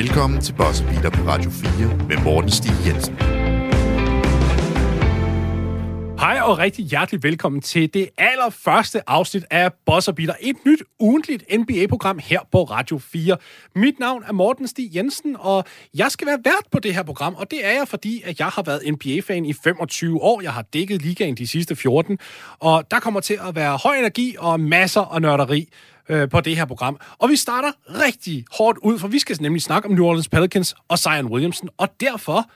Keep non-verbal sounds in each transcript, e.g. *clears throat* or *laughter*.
Velkommen til Boss Beater på Radio 4 med Morten Stig Jensen. Hej og rigtig hjertelig velkommen til det allerførste afsnit af Boss Beater. Et nyt ugentligt NBA-program her på Radio 4. Mit navn er Morten Stig Jensen, og jeg skal være vært på det her program, og det er jeg, fordi at jeg har været NBA-fan i 25 år. Jeg har dækket ligaen de sidste 14, og der kommer til at være høj energi og masser af nørderi øh, på det her program. Og vi starter rigtig hårdt ud, for vi skal nemlig snakke om New Orleans Pelicans og Zion Williamson, og derfor,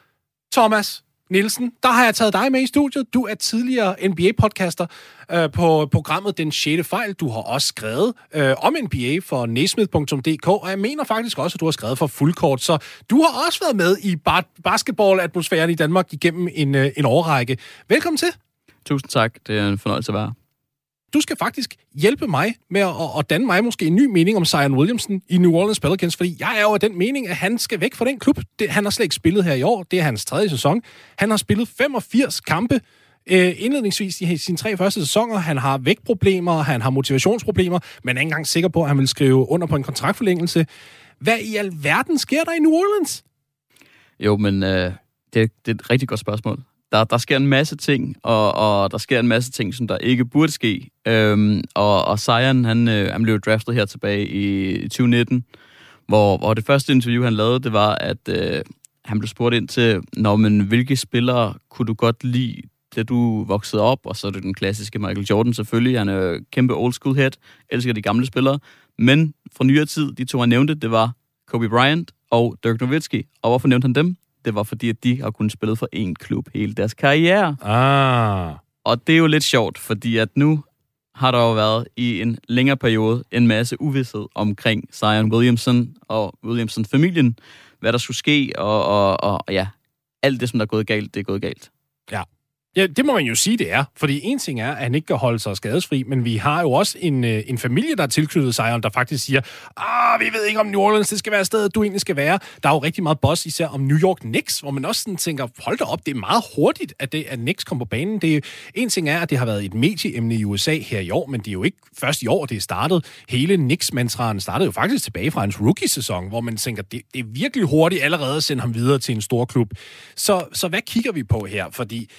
Thomas, Nielsen, der har jeg taget dig med i studiet. Du er tidligere NBA-podcaster øh, på programmet Den 6. Fejl. Du har også skrevet øh, om NBA for nesmith.dk, og jeg mener faktisk også, at du har skrevet for Fuldkort. Så du har også været med i bar- basketball-atmosfæren i Danmark igennem en, øh, en årrække. Velkommen til. Tusind tak. Det er en fornøjelse at være. Du skal faktisk hjælpe mig med at, at danne mig måske en ny mening om Zion Williamson i New Orleans Pelicans, fordi jeg er jo af den mening, at han skal væk fra den klub. Det, han har slet ikke spillet her i år. Det er hans tredje sæson. Han har spillet 85 kampe øh, indledningsvis i sine tre første sæsoner. Han har vægtproblemer, han har motivationsproblemer, men er ikke engang sikker på, at han vil skrive under på en kontraktforlængelse. Hvad i alverden sker der i New Orleans? Jo, men øh, det, det er et rigtig godt spørgsmål. Der, der sker en masse ting, og, og der sker en masse ting, som der ikke burde ske. Øhm, og, og Zion, han, øh, han blev draftet her tilbage i 2019, hvor, hvor det første interview, han lavede, det var, at øh, han blev spurgt ind til, når men hvilke spillere kunne du godt lide, da du voksede op? Og så er det den klassiske Michael Jordan selvfølgelig. Han er kæmpe old school head, elsker de gamle spillere. Men fra nyere tid, de to, han nævnte, det var Kobe Bryant og Dirk Nowitzki. Og hvorfor nævnte han dem? Det var fordi, at de har kunnet spille for én klub hele deres karriere. Ah. Og det er jo lidt sjovt, fordi at nu har der jo været i en længere periode en masse uvidshed omkring Zion Williamson og Williamson-familien, hvad der skulle ske, og, og, og ja, alt det, som der er gået galt, det er gået galt. Ja. Ja, det må man jo sige, det er. Fordi en ting er, at han ikke kan holde sig skadesfri, men vi har jo også en, øh, en familie, der er tilknyttet Zion, der faktisk siger, ah, vi ved ikke, om New Orleans det skal være stedet, du egentlig skal være. Der er jo rigtig meget boss, især om New York Knicks, hvor man også sådan tænker, hold da op, det er meget hurtigt, at, det, at Knicks kom på banen. Det er, en ting er, at det har været et medieemne i USA her i år, men det er jo ikke først i år, det er startet. Hele Knicks-mantraen startede jo faktisk tilbage fra hans rookie-sæson, hvor man tænker, det, det er virkelig hurtigt allerede at sende ham videre til en stor klub. Så, så hvad kigger vi på her? Fordi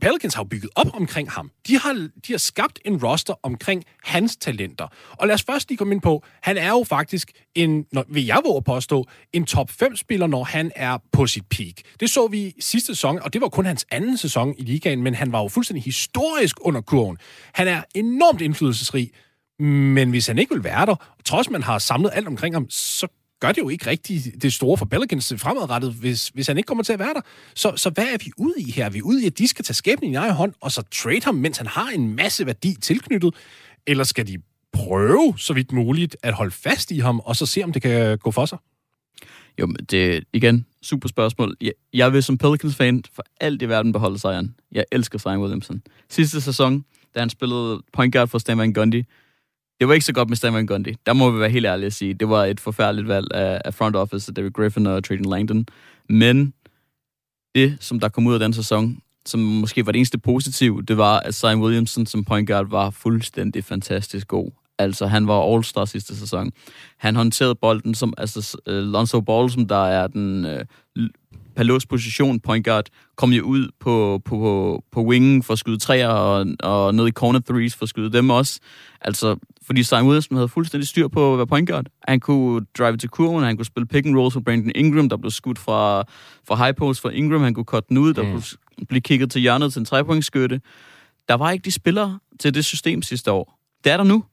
Pelicans har jo bygget op omkring ham. De har, de har skabt en roster omkring hans talenter. Og lad os først lige komme ind på, han er jo faktisk en, når, vil jeg våge påstå, en top 5-spiller, når han er på sit peak. Det så vi sidste sæson, og det var kun hans anden sæson i ligaen, men han var jo fuldstændig historisk under kurven. Han er enormt indflydelsesrig, men hvis han ikke vil være der, trods man har samlet alt omkring ham, så gør det jo ikke rigtig det store for Pelicans fremadrettet, hvis, hvis han ikke kommer til at være der. Så, så hvad er vi ude i her? Er vi ude i, at de skal tage skæbnen i egen hånd, og så trade ham, mens han har en masse værdi tilknyttet? Eller skal de prøve, så vidt muligt, at holde fast i ham, og så se, om det kan gå for sig? Jo, men det er igen super spørgsmål. Jeg, jeg vil som Pelicans-fan for alt i verden beholde sejren. Jeg elsker Zion Williamson. Sidste sæson, da han spillede point guard for Stan Van Gundy, det var ikke så godt med Stan Van Gundy. Der må vi være helt ærlige at sige. Det var et forfærdeligt valg af, af front office, David Griffin og Trajan Langdon. Men det, som der kom ud af den sæson, som måske var det eneste positive, det var, at Simon Williamson som point guard var fuldstændig fantastisk god. Altså, han var all-star sidste sæson. Han håndterede bolden som, altså, øh, Lonzo Ball, som der er den øh, Palos position, point guard, kom jo ud på, på, på, på wingen for at skyde træer, og, og ned i corner threes for at skyde dem også. Altså, fordi Simon Williamson havde fuldstændig styr på at være point guard. Han kunne drive til kurven, han kunne spille pick and rolls for Brandon Ingram, der blev skudt fra, fra high post for Ingram, han kunne cutte den ud, der mm. kunne blive kigget til hjørnet til en trepointsskytte. Der var ikke de spillere til det system sidste år. Det er der nu.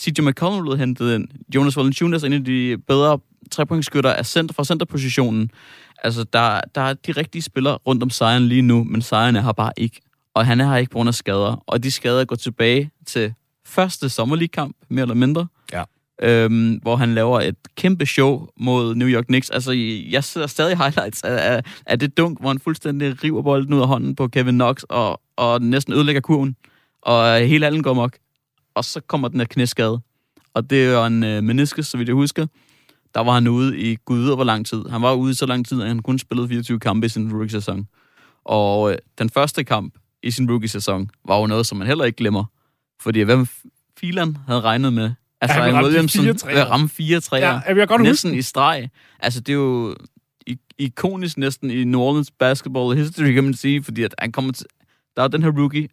CJ McCollum blev hentet ind. Jonas Valanciunas er en af de bedre trepointskytter af center, fra centerpositionen. Altså, der, der er de rigtige spillere rundt om Zion lige nu, men Zion er her bare ikke. Og han er her ikke på grund af skader. Og de skader går tilbage til første sommerligkamp, mere eller mindre. Ja. Øhm, hvor han laver et kæmpe show mod New York Knicks. Altså, jeg ser stadig highlights af, af, af det dunk, hvor han fuldstændig river bolden ud af hånden på Kevin Knox, og, og næsten ødelægger kurven. Og hele alden går mok. Og så kommer den her knæskade. Og det er en øh, meniskus, så vidt jeg husker der var han ude i gud ved hvor lang tid. Han var ude så lang tid, at han kun spillede 24 kampe i sin rookie-sæson. Og øh, den første kamp i sin rookie-sæson var jo noget, som man heller ikke glemmer. Fordi hvem filan havde regnet med, Altså, han Zion ramte de Williamson at ramme fire træer. Ja, jeg vil godt huske næsten i streg. Altså, det er jo ikonisk næsten i New Orleans basketball history, kan man sige, fordi at han kommer til... Der er den her rookie,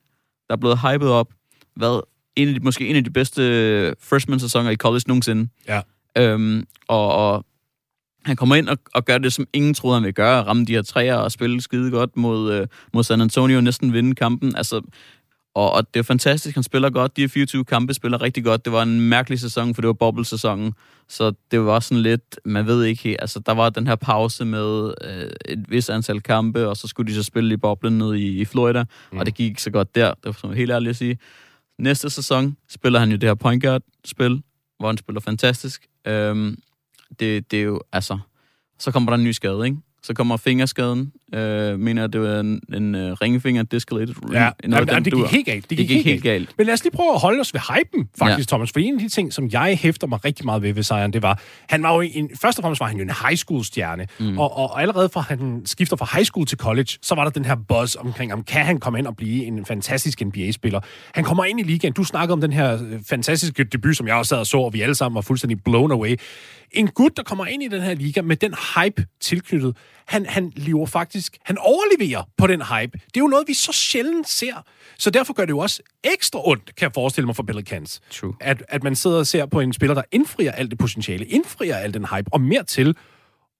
der er blevet hypet op, hvad en af de, måske en af de bedste freshman-sæsoner i college nogensinde. Ja. Øhm, og, og han kommer ind og, og gør det, som ingen troede, han ville gøre. Ramme de her træer og spille skide godt mod, øh, mod San Antonio næsten vinde kampen. Altså, og, og det er fantastisk, han spiller godt. De her 24 kampe spiller rigtig godt. Det var en mærkelig sæson, for det var bobble-sæsonen. Så det var sådan lidt, man ved ikke helt, altså der var den her pause med øh, et vis antal kampe, og så skulle de så spille i boblen nede i, i Florida, mm. og det gik ikke så godt der, det var helt ærligt at sige. Næste sæson spiller han jo det her point guard-spil, hvor han spiller fantastisk. Øhm, det, det er jo, altså, så kommer der en ny skade, ikke? Så kommer fingerskaden, øh, mener jeg, det var en, en uh, ringefinger discalated. Ja, noget af jamen, jamen, det gik helt galt. Det gik ikke helt galt. Men lad os lige prøve at holde os ved hypen, faktisk, ja. Thomas. For en af de ting, som jeg hæfter mig rigtig meget ved ved Zion, det var, han var jo en, først og fremmest var han jo en high school stjerne. Mm. Og, og, allerede fra han skifter fra high school til college, så var der den her buzz omkring, om kan han komme ind og blive en fantastisk NBA-spiller. Han kommer ind i ligaen. Du snakkede om den her øh, fantastiske debut, som jeg også sad og så, og vi alle sammen var fuldstændig blown away. En gut, der kommer ind i den her liga med den hype tilknyttet, han, han lever faktisk, han overleverer på den hype. Det er jo noget, vi så sjældent ser. Så derfor gør det jo også ekstra ondt, kan jeg forestille mig for Pelicans. True. At, at man sidder og ser på en spiller, der indfrier alt det potentiale, indfrier al den hype, og mere til,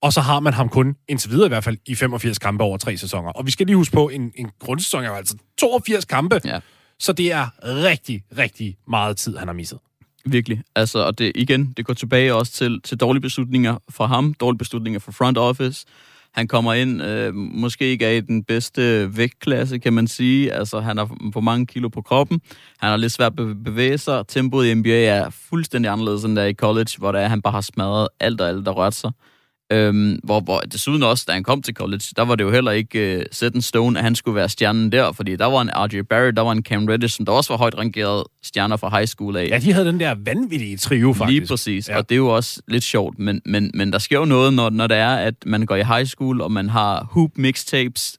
og så har man ham kun, indtil videre i hvert fald, i 85 kampe over tre sæsoner. Og vi skal lige huske på, en, en grundsæson er jo altså 82 kampe, Ja. så det er rigtig, rigtig meget tid, han har misset. Virkelig. Altså, og det, igen, det går tilbage også til, til dårlige beslutninger fra ham, dårlige beslutninger fra front office. Han kommer ind, øh, måske ikke er i den bedste vægtklasse, kan man sige. Altså, han har for mange kilo på kroppen. Han har lidt svært at bevæge sig. Tempoet i NBA er fuldstændig anderledes end der i college, hvor der er, han bare har smadret alt og alt, der rørte sig. Øhm, hvor, hvor desuden også, da han kom til college, der var det jo heller ikke uh, set en stone, at han skulle være stjernen der, fordi der var en R.J. Barrett, der var en Cam Reddish, som der også var højt rangeret stjerner fra high school af. Ja, de havde den der vanvittige trio, faktisk. Lige præcis, Ja. og det er jo også lidt sjovt, men, men, men der sker jo noget, når, når det er, at man går i high school, og man har hoop mixtapes,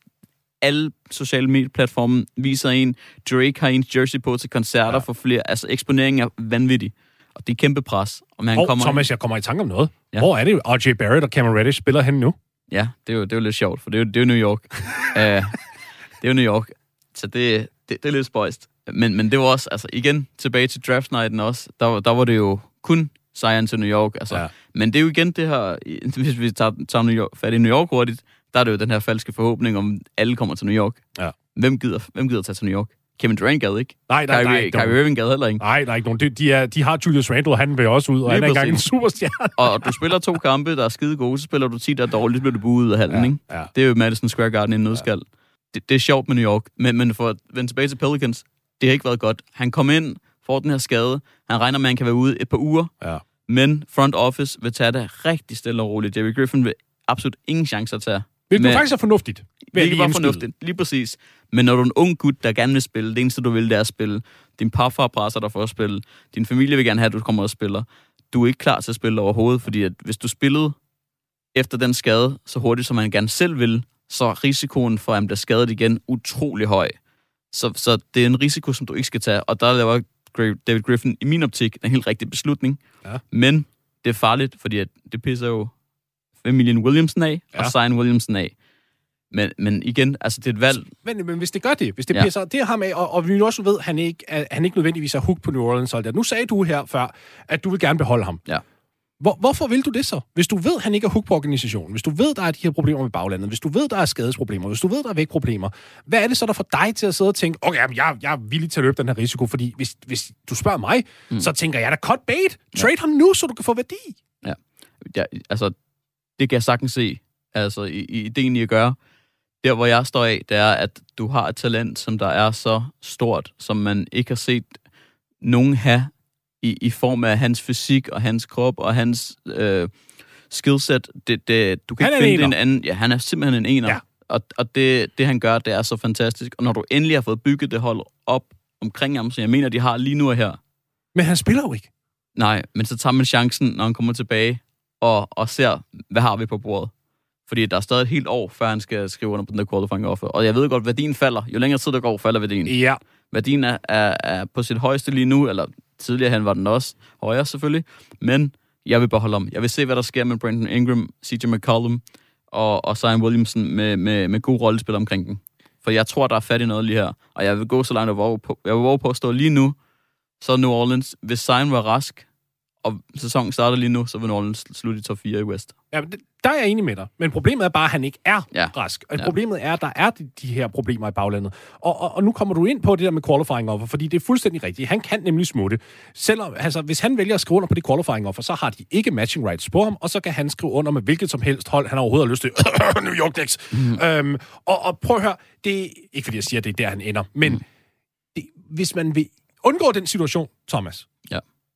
alle sociale medieplatforme viser en, Drake har ens jersey på til koncerter ja. for flere, altså eksponeringen er vanvittig, og det er kæmpe pres. Og man Og kommer Thomas, jeg kommer i tanke om noget. Ja. Hvor er det, R.J. Barrett og Cameron Reddish spiller hen nu? Ja, det er jo, det er jo lidt sjovt, for det er jo, det er jo New York. uh, *laughs* det er jo New York, så det, det, det er lidt spøjst. Men, men det var også, altså igen, tilbage til draft nighten også, der, var- der var det jo kun Zion til New York. Altså. Ja. Men det er jo igen det her, hvis vi tager, tager New York, fat i New York hurtigt, der er det jo den her falske forhåbning om, alle kommer til New York. Ja. Hvem gider, hvem gider tage til New York? Kevin Durant gad ikke. Nej, nej, nej. Kyrie, Kyrie Irving gad heller ikke. Nej, der er ikke nogen. De, de, er, de har Julius Randle, han vil også ud, og Lige han er engang en superstjerne. Og du spiller to kampe, der er skide gode, så spiller du 10, der er dårligt, så bliver du buet ud af hallen, Ja, ikke? ja. Det er jo Madison Square Garden i en nødskal. Det, det er sjovt med New York, men, men for at vende tilbage til Pelicans, det har ikke været godt. Han kom ind, får den her skade, han regner med, at han kan være ude et par uger, Ja. men front office vil tage det rigtig stille og roligt. Jerry Griffin vil absolut ingen chancer tage. Hvilket Men- faktisk er fornuftigt. lige var fornuftigt, lige præcis. Men når du er en ung gut, der gerne vil spille, det eneste du vil, det er at spille. Din parfar presser dig for at spille. Din familie vil gerne have, at du kommer og spiller. Du er ikke klar til at spille overhovedet, fordi at hvis du spillede efter den skade, så hurtigt som man gerne selv vil, så er risikoen for, at han bliver skadet igen, utrolig høj. Så, så det er en risiko, som du ikke skal tage. Og der laver David Griffin i min optik en helt rigtig beslutning. Ja. Men det er farligt, fordi at det pisser jo familien Williamson af, Ja. ja. og Zion Williamson af. Men, men igen, altså det er et valg. Men, men hvis det gør det, hvis det Ja. pisser det ham af, og, og vi også ved, at han ikke, at han ikke nødvendigvis er hooked på New Orleans. Og det. Nu sagde du her før, at du vil gerne beholde ham. Ja. Hvor, hvorfor vil du det så? Hvis du ved, at han ikke er hooked på organisationen, hvis du ved, der er de her problemer med baglandet, hvis du ved, der er skadesproblemer, hvis du ved, der er vægtproblemer, hvad er det så, der får dig til at sidde og tænke, okay, jamen, jeg, jeg er villig til at løbe den her risiko, fordi hvis, hvis du spørger mig, mm. så tænker jeg da, cut bait, trade ham nu, så du kan få værdi. Ja, altså, det kan jeg sagtens se, altså i, i ideen i at gøre. Der, hvor jeg står af, det er, at du har et talent, som der er så stort, som man ikke har set nogen have i, i form af hans fysik og hans krop og hans øh, skillset. Det, det, du kan Han ikke en finde en ener. anden. Ja, han er simpelthen en ener. Ja. Og, og det, det, han gør, det er så fantastisk. Og når du endelig har fået bygget det hold op omkring ham, som jeg mener, de har lige nu og her, Men han spiller jo ikke. Nej, men så tager man chancen, når han kommer tilbage, og, og ser, hvad har vi på bordet. Fordi der er stadig et helt år, før han skal skrive under på den der qualifying offer. Og jeg ved godt, værdien falder. Jo længere tid der går, falder værdien. Ja. Værdien er, er, er på sit højeste lige nu, eller Tidligere han var den også højere selvfølgelig, men jeg vil beholde ham. Jeg vil se, hvad der sker med Brandon Ingram, CJ McCollum og, og Zion Williamson med, med, med god rollespil omkring den. For jeg tror, der er fat i noget lige her. Og jeg vil gå så langt, jeg våge på, jeg vil våge på at stå lige nu, så New Orleans, hvis Zion var rask, og sæsonen starter lige nu, så vil New Orleans slutte i top 4 i West. Ja, men det- der er jeg enig med dig. Men problemet er bare, at han ikke er ja. Rask. Og Ja. problemet er, at der er de, de her problemer i baglandet. Og, og, og nu kommer du ind på det der med qualifying offer, fordi det er fuldstændig rigtigt. Han kan nemlig smutte. Selvom, altså, hvis han vælger at skrive under på det qualifying offer, så har de ikke matching rights på ham, og så kan han skrive under med hvilket som helst hold, han overhovedet har lyst til. *coughs* New York Knicks. Mm. Øhm, og, og prøv at høre, det er ikke fordi jeg siger, at det er der, han ender, men mm. det, hvis man vil undgå den situation, Thomas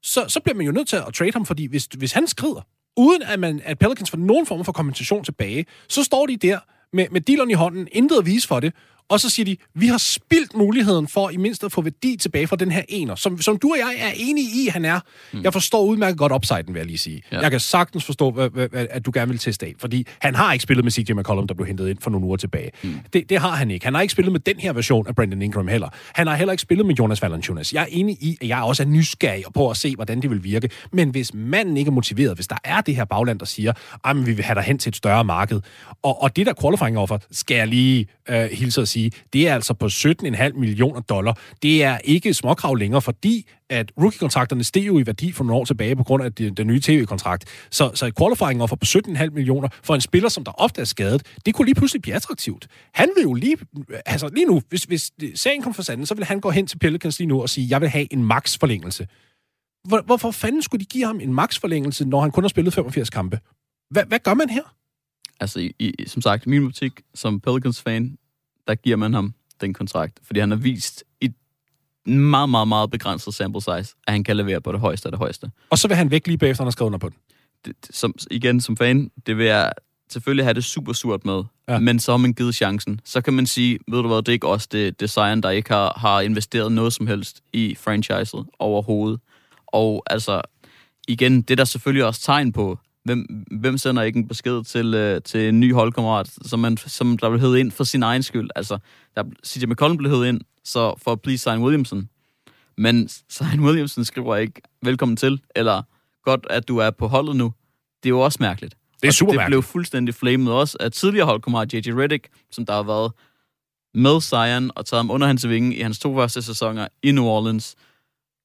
så, så bliver man jo nødt til at trade ham, fordi hvis, hvis han skrider, uden at, man, at Pelicans får nogen form for kompensation tilbage, så står de der med, med dealeren i hånden, intet at vise for det, og så siger de, vi har spildt muligheden for i mindst at få værdi tilbage fra den her ener, som, som du og jeg er enige i, han er. Mm. Jeg forstår udmærket godt upsiden, vil jeg lige sige. Ja. Jeg kan sagtens forstå, at du gerne vil teste af, fordi han har ikke spillet med CJ McCollum, der blev hentet ind for nogle uger tilbage. Mm. Det, det har han ikke. Han har ikke spillet med den her version af Brandon Ingram heller. Han har heller ikke spillet med Jonas Valanciunas. Jeg er enig i, at jeg også er nysgerrig på at se, hvordan det vil virke. Men hvis manden ikke er motiveret, hvis der er det her bagland, der siger, at vi vil have dig hen til et større marked, og, og det der qualifying offer, skal jeg lige øh, hilse at sige, det er altså på 17,5 millioner dollar. Det er ikke småkrav længere, fordi at rookie-kontrakterne steg jo i værdi for nogle år tilbage på grund af den, den nye tv-kontrakt. Så, så et qualifying offer på 17,5 millioner for en spiller, som der ofte er skadet, det kunne lige pludselig blive attraktivt. Han vil jo lige, altså lige nu, hvis, hvis sagen kom for sanden, så vil han gå hen til Pelicans lige nu og sige, jeg vil have en max-forlængelse. Hvor, hvorfor fanden skulle de give ham en max-forlængelse, når han kun har spillet 85 kampe? Hvad, hvad gør man her? Altså, i, i, som sagt, min butik, som Pelicans-fan, der giver man ham den kontrakt, fordi han har vist i meget, meget, meget begrænset sample size, at han kan levere på det højeste af det højeste. Og så vil han væk lige bagefter, han har skrevet under på den. Det, som, igen, som fan, det vil jeg selvfølgelig have det super surt med, Ja. men så har man givet chancen. Så kan man sige, ved du hvad, det er ikke også det, det Zion, der ikke har, har investeret noget som helst i franchiset overhovedet. Og altså, igen, det er der selvfølgelig også tegn på, hvem, hvem sender ikke en besked til, øh, til en ny holdkammerat, som, man, som der blev hævet ind for sin egen skyld. Altså, der, CJ McCollum blev hævet ind, så for at please Zion Williamson. Men *laughs* Zion Williamson skriver ikke, velkommen til, eller godt, at du er på holdet nu. Det er jo også mærkeligt. Det er Og super det mærkeligt. blev fuldstændig flamet også af tidligere holdkammerat J.J. Redick, som der har været med Zion og taget ham under hans vinge i hans to første sæsoner i New Orleans.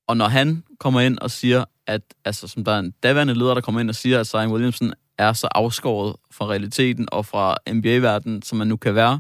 Og når han kommer ind og siger, at altså, som der er en daværende leder, der kommer ind og siger, at Zion Williamson er så afskåret fra realiteten og fra NBA-verdenen, som man nu kan være,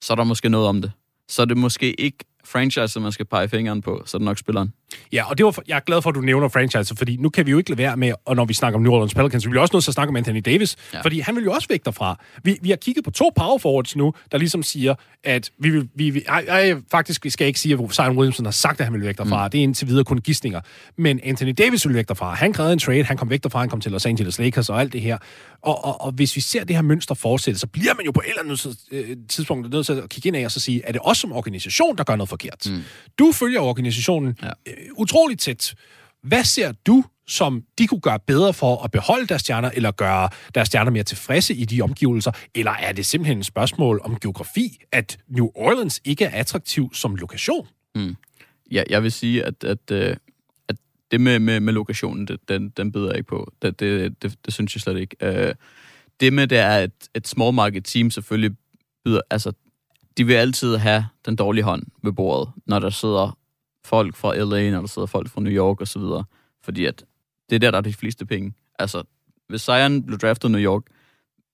så er der måske noget om det. Så er det måske ikke franchise, man skal pege fingeren på, så er det nok spilleren. Ja, og det var for, jeg er glad for, at du nævner franchise, fordi nu kan vi jo ikke lade være med, og når vi snakker om New Orleans Pelicans, så vi bliver også nødt til at snakke om Anthony Davis, ja. Fordi han vil jo også væk derfra. Vi, vi har kigget på to power forwards nu, der ligesom siger, at vi vil... Vi, vi, ej, ej, faktisk vi skal ikke sige, at Zion Williamson har sagt, at han vil væk derfra. Mm. Det er indtil videre kun gissninger. Men Anthony Davis vil væk derfra. Han krævede en trade, han kom væk derfra, han kom til Los Angeles Lakers og alt det her. Og, og, og hvis vi ser det her mønster fortsætte, så bliver man jo på et eller andet øh, tidspunkt nødt til at kigge ind af og så sige, er det os som organisation, der gør noget forkert? Mm. Du følger organisationen ja. Øh, utroligt tæt. Hvad ser du, som de kunne gøre bedre for at beholde deres stjerner, eller gøre deres stjerner mere tilfredse i de omgivelser? Eller er det simpelthen et spørgsmål om geografi, at New Orleans ikke er attraktiv som lokation? Mm. Ja, jeg vil sige, at, at, øh, at det med, med, med lokationen, det, den, den bider jeg ikke på. Det, det, det, det synes jeg slet ikke. Øh, det med, det er, at et small market team selvfølgelig byder, altså, de vil altid have den dårlige hånd ved bordet, når der sidder folk fra LA, når der sidder folk fra New York osv. Fordi at det er der, der er de fleste penge. Altså, hvis Zion blev draftet i New York,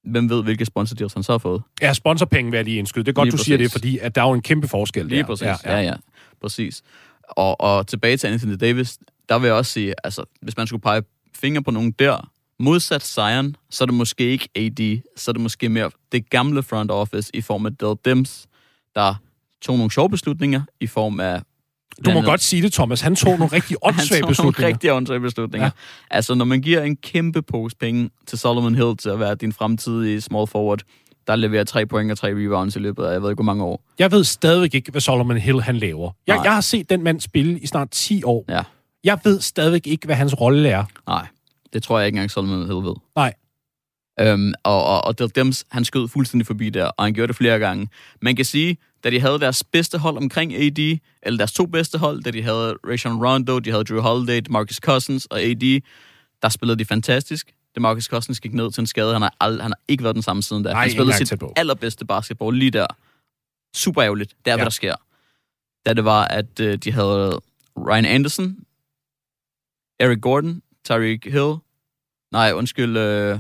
hvem ved, hvilke sponsordeals han så har fået? Ja, sponsorpenge vil jeg lige indskyde. Det er godt, Lige du siger det, præcis. fordi at der er jo en kæmpe forskel Lige der. præcis. Ja, ja. ja, præcis. Og, og tilbage til Anthony Davis, der vil jeg også sige, altså, hvis man skulle pege fingre på nogen der, modsat Zion, så er det måske ikke AD, så er det måske mere det gamle front office i form af Dell Dims, der tog nogle sjove beslutninger i form af... Du må godt sige det, Thomas. Han tog nogle *laughs* rigtig han åndssvage tog nogle beslutninger. rigtig åndssvage beslutninger. Ja. Ja. Altså, når man giver en kæmpe pose penge til Solomon Hill til at være din fremtidige small forward, der leverer tre point og tre rebounds i løbet af, jeg ved ikke, hvor mange år. Jeg ved stadigvæk ikke, hvad Solomon Hill han laver. Jeg, Nej. jeg har set den mand spille i snart 10 år. Ja, Jeg ved stadigvæk ikke, hvad hans rolle er. nej. Det tror jeg ikke engang Solomon Hill ved. Nej. Øhm, og, og, og Del Dems, han skød fuldstændig forbi der, og han gjorde det flere gange. Man kan sige, da de havde deres bedste hold omkring AD, eller deres to bedste hold, da de havde Rajon Rondo, de havde Drew Holiday, Marcus Cousins og AD, der spillede de fantastisk. Marcus Cousins gik ned til en skade. Han har, ald- han har ikke været den samme siden da. Nej, han spillede sit på. allerbedste basketball lige der. Super ærgerligt. Det er, ja. Hvad der sker. Da det var, at øh, de havde Ryan Anderson, Eric Gordon, Tyreek Hill, nej, undskyld, øh,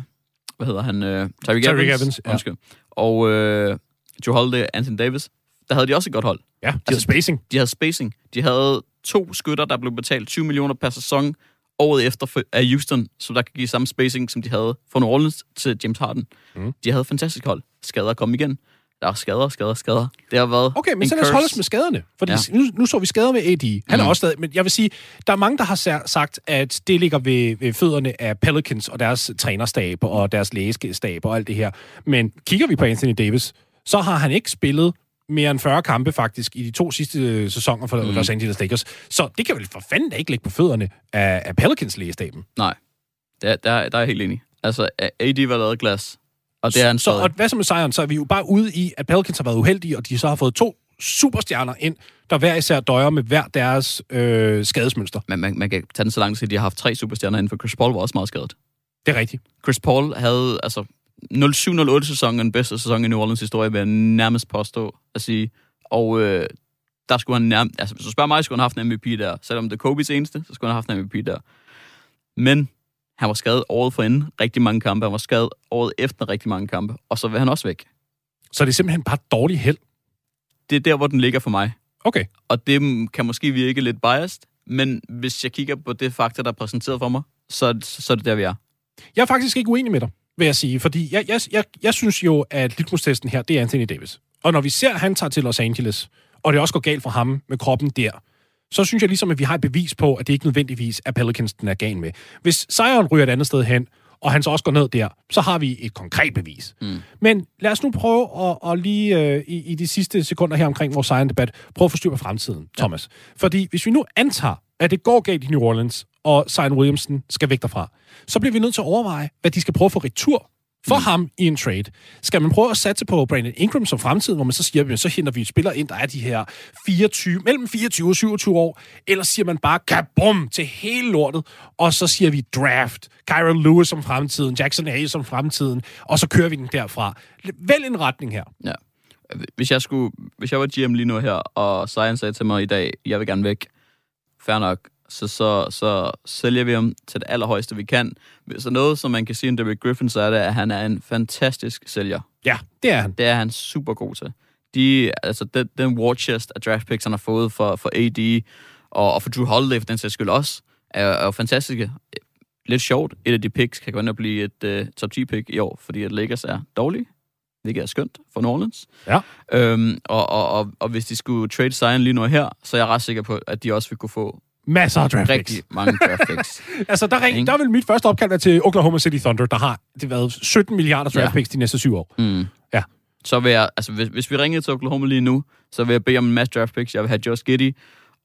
hvad hedder han? Øh, Tyreek Evans, Evans, ja. undskyld. Og øh, Joe Holiday, Anthony Davis. Der havde de også et godt hold. Ja, de altså, Altså, spacing. De havde spacing. De havde to skytter, der blev betalt 20 millioner per sæson året efter af Houston, så der kan give samme spacing, som de havde fra New Orleans til James Harden. Mm. De havde et fantastisk hold. Skader kom igen. Der er skader, skader, skader. Det har været Okay, men en så lad os holde os med skaderne. Fordi ja. Nu, nu så vi skader med AD. Han er Mm. også stadig... Men jeg vil sige, der er mange, der har sa- sagt, at det ligger ved, ved fødderne af Pelicans og deres trænerstab og deres lægestab og alt det her. Men kigger vi på Anthony Davis, så har han ikke spillet mere end 40 kampe faktisk i de to sidste øh, sæsoner for mm. Los Angeles Lakers. Så det kan vel for fanden da ikke ligge på fødderne af, af Pelicans lægestaben. Nej, der, der, der er jeg helt enig. Altså, AD var lavet glas, og det er han så, og hvad så med Zion? Så er vi jo bare ude i, at Pelicans har været uheldige, og de så har fået to superstjerner ind, der hver især døjer med hver deres øh, skadesmønster. Men man, man kan tage den så langt, at de har haft tre superstjerner inden for Chris Paul var også meget skadet. Det er rigtigt. Chris Paul havde altså 07-08 sæsonen den bedste sæson i New Orleans historie, vil jeg nærmest påstå at sige. Og øh, der skulle han nærmest... Altså, hvis du spørger mig, skulle han have haft en MVP der. Selvom det er Kobe's eneste, så skulle han have haft en MVP der. Men han var skadet året forinden rigtig mange kampe. Han var skadet året efter rigtig mange kampe. Og så vil han også væk. Så det er simpelthen bare dårlig held. Det er der, hvor den ligger for mig. Okay. Og det kan måske virke lidt biased, men hvis jeg kigger på det fakta, der er præsenteret for mig, så, er så er det der, vi er. Jeg er faktisk ikke uenig med dig, vil jeg sige, fordi jeg, jeg, jeg, jeg synes jo, at litmus-testen her, det er Anthony Davis. Og når vi ser, at han tager til Los Angeles, og det også går galt for ham med kroppen der, så synes jeg ligesom, at vi har et bevis på, at det ikke nødvendigvis er Pelicans, den er gal med. Hvis Zion ryger et andet sted hen, og han så også går ned der, så har vi et konkret bevis. Mm. Men lad os nu prøve at, at lige øh, i, i de sidste sekunder her omkring vores Zion-debat, prøve at få styr på fremtiden, Thomas. Fordi hvis vi nu antager, at det går galt i New Orleans, og Zion Williamson skal væk derfra, så bliver vi nødt til at overveje, hvad de skal prøve at få retur for mm. ham i en trade. Skal man prøve at satse på Brandon Ingram som fremtiden, hvor man så siger, at så henter vi en spiller ind, der er de her 24, mellem 24 og 27 år, eller siger man bare kabum til hele lortet, og så siger vi draft, Kyron Lewis som fremtiden, Jackson Hayes som fremtiden, og så kører vi den derfra. Vælg en retning her. Ja. Hvis jeg, skulle, hvis jeg var GM lige nu her, og Zion sagde til mig i dag, jeg vil gerne væk, fair nok, så, så, så sælger vi ham til det allerhøjeste, vi kan. Er noget, som man kan sige om Derek Griffin, så er det, at han er en fantastisk sælger. Ja, det er han. Det er han super god til. De, altså, den, den war chest af draft picks, han har fået for, for AD, og, og for Drew Holiday for den sags skyld også, er, er jo fantastiske. Lidt sjovt, et af de picks kan gå ind og blive et uh, top 10 pick i år, fordi at Lakers er dårlige, hvilket er skønt for New Orleans. Ja. Øhm, og, og, og, og hvis de skulle trade Zion lige nu her, så er jeg ret sikker på, at de også vil kunne få Masser af draft picks. rigtig mange draft picks. *laughs* Altså, der, ring, der vil mit første opkald være til Oklahoma City Thunder, der har det været 17 milliarder draft Ja. picks de næste syv år. Mm. Ja. Så vil jeg, altså hvis, hvis vi ringede til Oklahoma lige nu, så vil jeg bede om en masse draft picks. Jeg vil have Josh Giddy,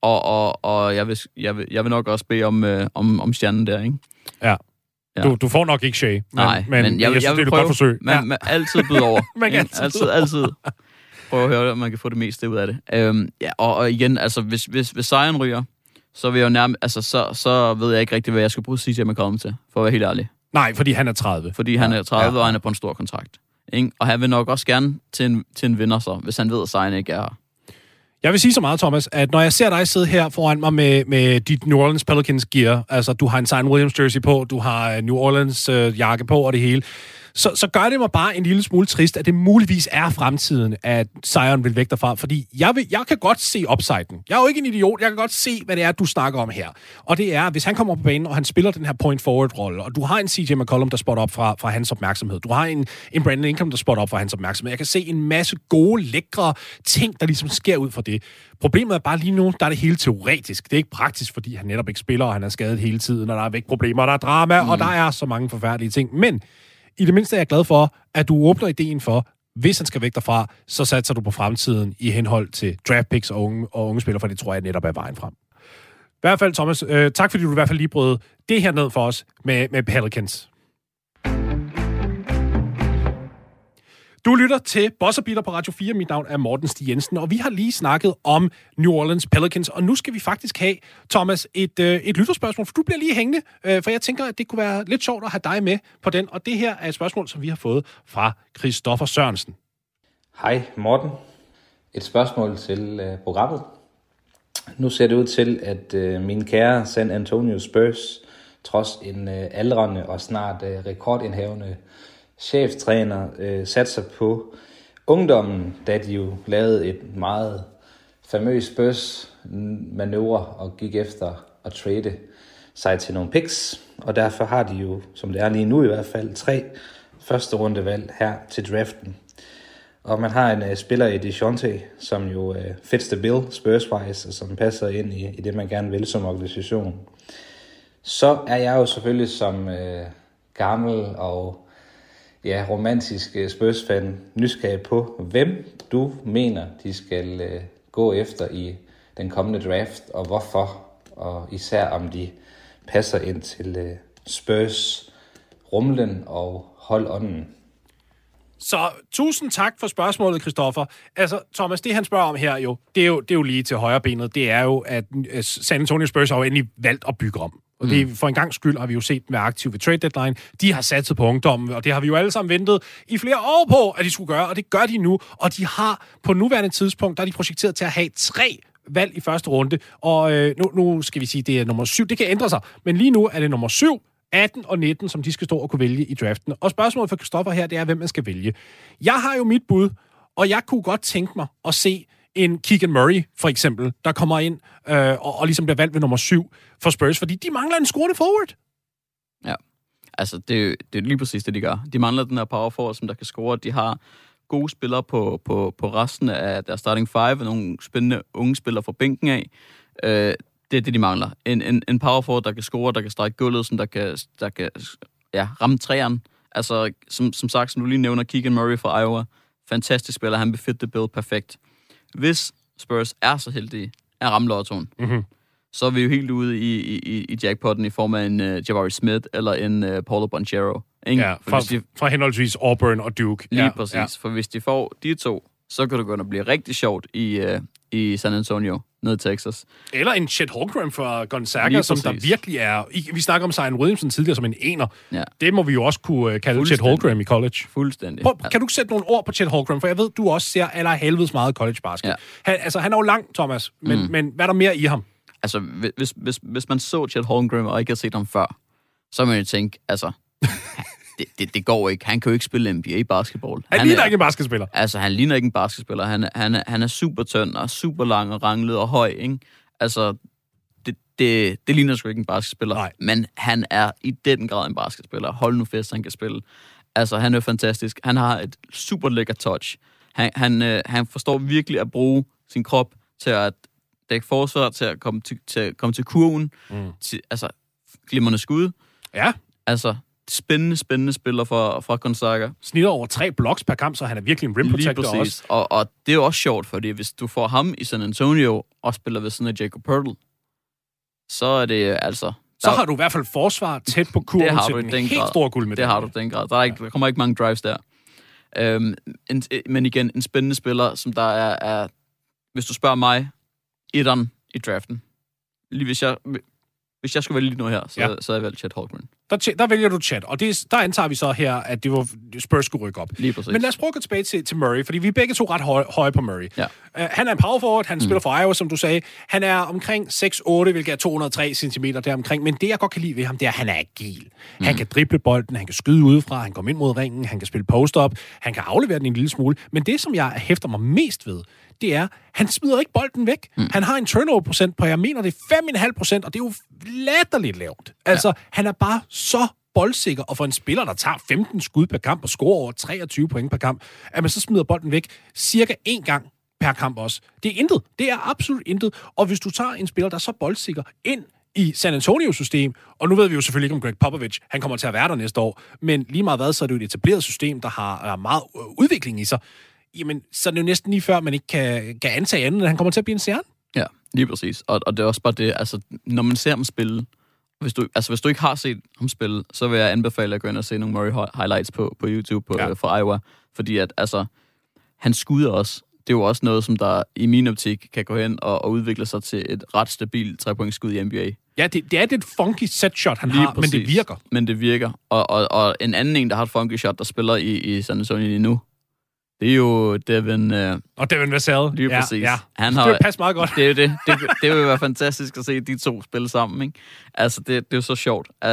og, og, og jeg, vil, jeg, vil, jeg vil nok også bede om, øh, om, om stjernen der, ikke? Ja. Ja. Du, du får nok ikke Shea, men, Nej, men, men jeg, jeg synes, jeg det vil er et prøve. godt forsøg. Man, ja. man altid byde over. *laughs* Man kan altid altid, altid prøve at høre, om man kan få det meste ud af det. Øhm, ja, og, og igen, altså, hvis, hvis, hvis Zion ryger, så vil jeg jo nærmest, altså, så, så ved jeg ikke rigtig, hvad jeg skal bruge CJ McCollum til, for at være helt ærlig. Nej, fordi han er 30. Fordi han er 30, Ja. og han er på en stor kontrakt. Ikke? Og han vil nok også gerne til en, til en vinder så, hvis han ved, at Zion ikke er her. Jeg vil sige så meget, Thomas, at når jeg ser dig sidde her foran mig med, med dit New Orleans Pelicans gear, altså du har en Zion Williams jersey på, du har øh, New Orleans øh, jakke på og det hele, så, så gør det mig bare en lille smule trist, at det muligvis er fremtiden, at Zion vil væk derfra. Fordi jeg, vil, jeg kan godt se upsiden. Jeg er jo ikke en idiot. Jeg kan godt se, hvad det er, du snakker om her. Og det er, hvis han kommer på banen, og han spiller den her point forward-rolle, og du har en CJ McCollum, der spotter op fra, fra hans opmærksomhed. Du har en, en Brandon Ingram, der spotter op fra hans opmærksomhed. Jeg kan se en masse gode, lækre ting, der ligesom sker ud fra det. Problemet er bare lige nu, der er det hele teoretisk. Det er ikke praktisk, fordi han netop ikke spiller, og han er skadet hele tiden, og der er vækproblemer, og der er drama, mm. og der er så mange forfærdelige ting. Men i det mindste er jeg glad for, at du åbner ideen for, hvis han skal væk derfra, så satser du på fremtiden i henhold til draft picks og unge, og unge spillere, for det tror jeg netop er vejen frem. I hvert fald, Thomas, øh, tak fordi du i hvert fald lige brød det her ned for os med, med Pelicans. Du lytter til Boss Beater på Radio 4. Mit navn er Morten Stig Jensen, og vi har lige snakket om New Orleans Pelicans, og nu skal vi faktisk have, Thomas, et, øh, et lytterspørgsmål, for du bliver lige hængende, øh, for jeg tænker, at det kunne være lidt sjovt at have dig med på den, og det her er et spørgsmål, som vi har fået fra Christoffer Sørensen. Hej Morten. Et spørgsmål til øh, programmet. Nu ser det ud til, at øh, min kære San Antonio Spurs, trods en øh, aldrende og snart øh, rekordindhavende cheftræner, øh, satser på ungdommen, da de jo lavede et meget famøs Spurs manøvre og gik efter at trade sig til nogle picks. Og derfor har de jo, som det er lige nu i hvert fald, tre første rundevalg her til draften. Og man har en uh, spiller i DeJounte, som jo uh, fits the bill, spurswise, og som passer ind i, i det, man gerne vil som organisation. Så er jeg jo selvfølgelig som uh, gammel og ja, romantisk øh, uh, Spurs-fan nysgerrig på, hvem du mener, de skal øh, gå efter i den kommende draft, og hvorfor, og især om de passer ind til øh, Spurs rumlen og holdånden. Så tusind tak for spørgsmålet, Christoffer. Altså, Thomas, det han spørger om her jo, det er jo, det er jo lige til højre benet, det er jo, at San Antonio Spurs har jo endelig valgt at bygge om. Og det, mm. for en gang skyld har vi jo set med aktiv ved trade deadline. De har satset på ungdommen, og det har vi jo alle sammen ventet i flere år på, at de skulle gøre, og det gør de nu. Og de har på nuværende tidspunkt, der er de projekteret til at have tre valg i første runde. Og øh, nu, nu skal vi sige, det er nummer syv. Det kan ændre sig, men lige nu er det nummer syv, 18 og 19, som de skal stå og kunne vælge i draften. Og spørgsmålet for Kristoffer her, det er, hvem man skal vælge. Jeg har jo mit bud, og jeg kunne godt tænke mig at se en Keegan Murray, for eksempel, der kommer ind øh, og, og ligesom bliver valgt ved nummer 7 for Spurs, fordi de mangler en scorende forward. Ja, altså det, det er lige præcis det, de gør. De mangler den her power forward, som der kan score. De har gode spillere på, på, på resten af deres starting five, og nogle spændende unge spillere fra bænken af. Øh, det er det, de mangler. En, en, en power forward, der kan score, der kan strække gulvet, som der kan, der kan ja, ramme træerne. Altså, som, som sagt, som du lige nævner, Keegan Murray fra Iowa. Fantastisk spiller, han befit the bill perfekt. Hvis Spurs er så heldige at ramme lottoen, mm-hmm. så er vi jo helt ude i, i, i jackpotten i form af en uh, Jabari Smith eller en uh, Paulo Bonchero. Ikke? Ja, fra, de, fra henholdsvis Auburn og Duke. Lige ja, præcis, ja. for hvis de får de to, så kan det gå at blive rigtig sjovt i, uh, i San Antonio ned i Texas. Eller en Chet Holmgren fra Gonzaga, som der virkelig er... Vi snakker om Zion Williamson tidligere som en ener. Ja. Det må vi jo også kunne øh, kalde Chet Holmgren i college. Fuldstændig. Prøv, kan du sætte nogle ord på Chet Holmgren? For jeg ved, du også ser aller helvedes meget college basket. Ja. Han, altså, han er jo lang, Thomas, men, mm. men hvad er der mere i ham? Altså, hvis, hvis, hvis man så Chet Holmgren og ikke har set ham før, så må man jo tænke, altså, *laughs* det, det, det går ikke. Han kan jo ikke spille NBA-basketball. Han, han ligner er, ikke en basketspiller. Altså, han ligner ikke en basketspiller. Han, han, er, han er super tynd og super lang og ranglet og høj, ikke? Altså, det, det, det ligner sgu ikke en basketspiller. Nej. Men han er i den grad en basketspiller. Hold nu fest, han kan spille. Altså, han er fantastisk. Han har et super lækker touch. Han, han, øh, han forstår virkelig at bruge sin krop til at dække forsvar, til at komme til, til, komme til kurven. Mm. Til, altså, glimrende skud. Ja. Altså, spændende, spændende spiller fra, fra Gonzaga. Snitter over tre blocks per kamp, så han er virkelig en rim protector også. Og, og det er jo også sjovt, fordi hvis du får ham i San Antonio og spiller ved siden af Jacob Purtle, så er det altså... Så har du i hvert fald forsvar tæt på kurven det har du til den helt grad. store guld med det. har du den grad. Der, er ikke, der kommer ikke mange drives der. Øhm, en, men igen, en spændende spiller, som der er, er hvis du spørger mig, etteren i draften. Lige hvis jeg, hvis jeg skulle vælge lige nu her, så, ja. så havde jeg valgt Chet Holmgren. Der, der vælger du Chet, og det, der antager vi så her, at det var Spurs skulle rykke op. Lige præcis. Men lad os prøve at gå tilbage til, til Murray, fordi vi er begge to ret høje, høje på Murray. Ja. Uh, han er en power forward, han mm. spiller for Iowa, som du sagde. Han er omkring 6'8, hvilket er 203 cm deromkring, men det jeg godt kan lide ved ham, det er, at han er agil. Mm. Han kan drible bolden, han kan skyde udefra, han kommer ind mod ringen, han kan spille post-up, han kan aflevere den en lille smule, men det, som jeg hæfter mig mest ved, det er, han smider ikke bolden væk. Mm. Han har en turnover-procent på, jeg mener, det er 5,5 procent, og det er jo latterligt lavt. Altså, ja. han er bare så boldsikker, og for en spiller, der tager 15 skud per kamp og scorer over 23 point per kamp, at man så smider bolden væk cirka én gang per kamp også. Det er intet. Det er absolut intet. Og hvis du tager en spiller, der er så boldsikker ind i San Antonio-system, og nu ved vi jo selvfølgelig ikke om Greg Popovich, han kommer til at være der næste år, men lige meget hvad, så er det jo et etableret system, der har meget øh, udvikling i sig jamen, så er det jo næsten lige før, man ikke kan, kan antage andet, at han kommer til at blive en stjerne. Ja, lige præcis. Og, og det er også bare det, altså, når man ser ham spille, Hvis du, altså, hvis du ikke har set ham spille, så vil jeg anbefale at gå ind og se nogle Murray hi- highlights på, på YouTube på, Ja. ja. fra Iowa. Fordi at, altså, han skyder også. Det er jo også noget, som der i min optik kan gå hen og, og udvikle sig til et ret stabilt trepointsskud i NBA. Ja, det, det er det funky set shot, han Lige har, men det præcis. virker. Men det virker. Og, og, og en anden en, der har et funky shot, der spiller i, i San Antonio lige nu, det er jo Devin... Øh, Og Devin Vassell. Lige ja, præcis. Ja. Han det har- vil passe meget godt. det er det. det. Det vil være fantastisk at se de to spille sammen, ikke? Altså, det, det er jo så sjovt. Uh,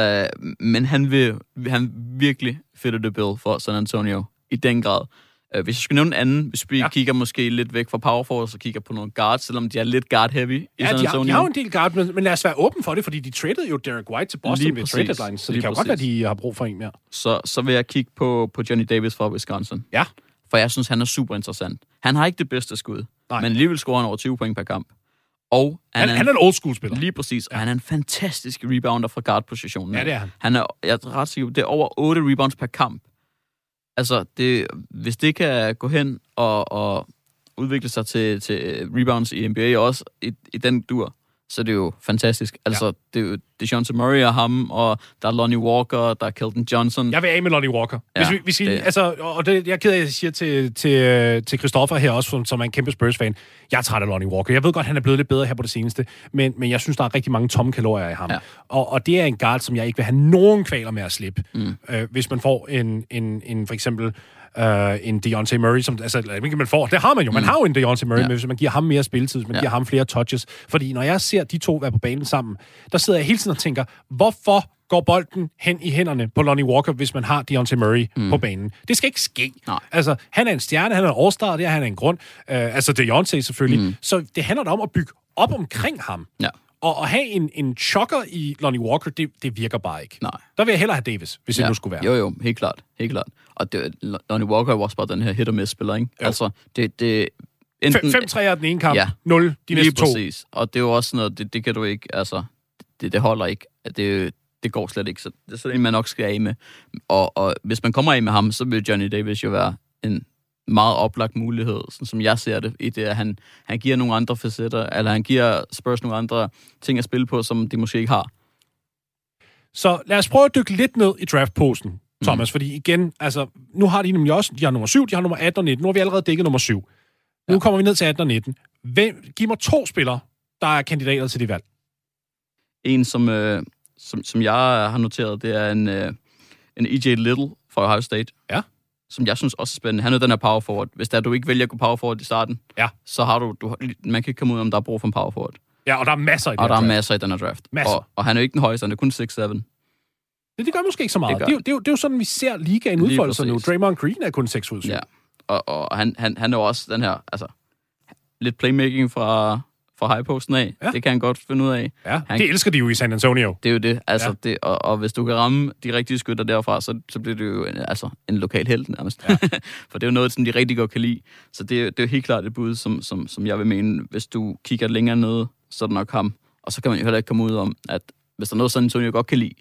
men han vil han virkelig fitte det bill for San Antonio i den grad. Uh, hvis jeg skal nævne en anden, hvis vi Ja. ja. kigger måske lidt væk fra power forwards og kigger på nogle guards, selvom de er lidt guard-heavy i Ja, San Antonio. de har jo en del guard, men, men lad os være åben for det, fordi de traded jo Derek White til Boston Lige ved præcis. trade deadline, så det kan jo godt være, præcis. de har brug for en mere. så, så vil jeg kigge på, på Johnny Davis fra Wisconsin. Ja. For jeg synes, han er super interessant. Han har ikke det bedste skud, Nej. men alligevel scorer han over 20 point per kamp. Og Han, er han er en old school spiller. Lige præcis. Og han er en fantastisk rebounder fra guard-positionen. Ja, det er han. Han er, jeg er ret sikker, det er over 8 rebounds per kamp. Altså, det, hvis det kan gå hen og, og udvikle sig til, til rebounds i NBA også i, i den dur, så det er jo fantastisk. Altså, ja. det er jo DeJounte Murray og ham, og der er Lonnie Walker, der er Kelton Johnson. Jeg vil af med Lonnie Walker. Hvis Ja, vi, hvis vi, det- altså, og det, jeg er ked af, at jeg siger til, til, til Christoffer her også, som, som er en kæmpe Spurs-fan. Jeg er træt af Lonnie Walker. Jeg ved godt, han er blevet lidt bedre her på det seneste, men, men jeg synes, der er rigtig mange tomme kalorier i ham. Ja. Og, og det er en guard, som jeg ikke vil have nogen kvaler med at slippe. Mm. Øh, hvis man får en, en, en for eksempel øh, en Deontay Murray, som, altså, ikke man får, det har man jo, man har jo en Deontay Murray, Mm. Ja. men hvis man giver ham mere spilletid, hvis man Ja. giver ham flere touches, fordi når jeg ser de to være på banen sammen, der sidder jeg hele tiden og tænker, hvorfor går bolden hen i hænderne på Lonnie Walker, hvis man har Deontay Murray mm. på banen. Det skal ikke ske. Nej. Altså, han er en stjerne, han er en all-star, det er han er en grund. Uh, altså, Deontay selvfølgelig. Mm. Så det handler da om at bygge op omkring ham. Ja. Og at have en, en chokker i Lonnie Walker, det, det virker bare ikke. Nej. Der vil jeg hellere have Davis, hvis ja. det nu skulle være. Jo, jo, helt klart. Helt klart. Og det, Lonnie Walker er jo også bare den her hit og miss spiller, ikke? Jo. Altså, det, det, 5-3 er den ene kamp, Ja. 0 de næste to. præcis. Og det er jo også sådan noget, det, det kan du ikke, altså, det, det holder ikke. Det, det går slet ikke. Så det er sådan en, man nok skal af med. Og, og hvis man kommer af med ham, så vil Johnny Davis jo være en meget oplagt mulighed, sådan som jeg ser det, i det, at han, han giver nogle andre facetter, eller han giver Spurs nogle andre ting at spille på, som de måske ikke har. Så lad os prøve at dykke lidt ned i draftposten, Thomas, mm. fordi igen, altså, nu har de nemlig også, de har nummer 7, de har nummer 18 og 19, nu har vi allerede dækket nummer 7. Nu Ja. kommer vi ned til 18 og 19. Hvem, giv mig to spillere, der er kandidater til det valg. En, som, øh, som, som jeg har noteret, det er en, øh, en E.J. Little fra Ohio State. Ja. Som jeg synes også er spændende. Han er den her power forward. Hvis der du ikke vælger at gå power forward i starten, Ja. så har du, du, man kan ikke komme ud, om der er brug for en power forward. Ja, og der er masser i det Og der her er draft. masser i den her draft. Masser. Og, og han er jo ikke den højeste, han er kun 6'7. Det, det gør måske ikke så meget. Det, Det er, jo, det, er, jo, det er jo sådan, vi ser ligaen udfolde sig nu. Draymond Green er kun 6 ud af 7. Ja. Og, og han, han, han er jo også den her, altså, lidt playmaking fra, fra high-posten af. Ja. Det kan han godt finde ud af. ja. Han- Det elsker de jo i San Antonio. Det er jo det. Altså, Ja. det og, og hvis du kan ramme de rigtige skytter derfra, så, så bliver det jo en, altså, en lokal held nærmest. Ja. *laughs* For det er jo noget, som de rigtig godt kan lide. Så det, er- det er jo helt klart et bud, som, som, som jeg vil mene, hvis du kigger længere ned, så er det nok ham. Og så kan man jo heller ikke komme ud om, at hvis der er noget, San Antonio godt kan lide,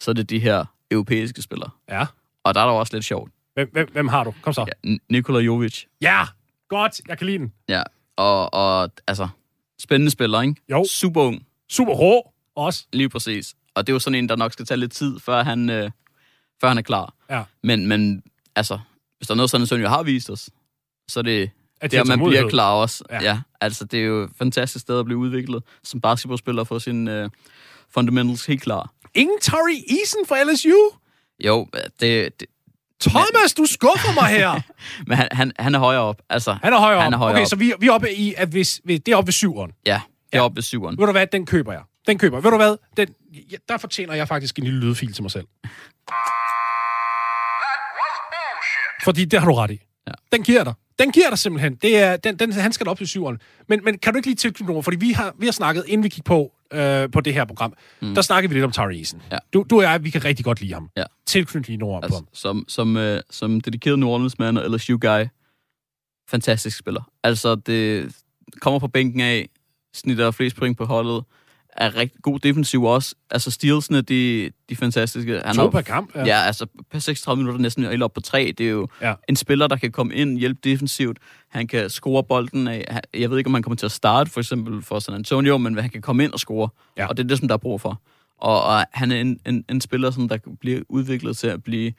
så er det de her europæiske spillere. Ja. Og der er der også lidt sjovt. Hvem, hvem, hvem har du? Kom så. Ja, Nikola Jovic. Ja, godt. Jeg kan lide den. Ja. Og, og altså, spændende spiller, ikke? Jo. Super ung, Super rå også. lige præcis. Og det er jo sådan en, der nok skal tage lidt tid, før han, øh, før han er klar. Ja. Men, men altså, hvis der er noget, sådan Sonja har vist os, så er det At de der, har man tålmodighed. bliver klar også. Ja. Ja. Altså, det er jo et fantastisk sted at blive udviklet som basketballspiller for sine øh, fundamentals helt klar. Ingen Tari Eason fra LSU? Jo, det, det, Thomas, du skuffer mig her. *laughs* men han, han, han er højere op. Altså, Han er højere Han er op. højere okay, op. så vi, vi er oppe i, at hvis, hvis, det er oppe ved syveren. ja, det er Ja. oppe ved syveren. Ved du hvad, den køber jeg. Den køber jeg. Ved du hvad, den, ja, der fortjener jeg faktisk en lille lydfil til mig selv. Fordi det har du ret i. Den giver dig. Den giver dig simpelthen. Det er, den, den, han skal op til syveren. Men, men kan du ikke lige tilknytte ord? Fordi vi har, vi har snakket, inden vi gik på, øh, på det her program, mm. der snakkede vi lidt om Tari Eason. Ja. Du, du og jeg, vi kan rigtig godt lide ham. Ja. Tilknytte lige nogle ord på Altså, ham. som, som, øh, som dedikeret New Orleans-mand og LSU-guy, fantastisk spiller. Altså, det kommer på bænken af, snitter flest point på holdet, er rigtig god defensiv også. Altså, stealsene, de, de er fantastiske. Han To har- per kamp. Ja, altså, per 36 minutter næsten helt op på tre. Det er jo Ja. en spiller, der kan komme ind, hjælpe defensivt. Han kan score bolden af. Jeg ved ikke, om han kommer til at starte, for eksempel for San Antonio, men han kan komme ind og score. Ja. Og det er det, som der er brug for. Og, og han er en, en, en spiller, som der bliver udviklet til at blive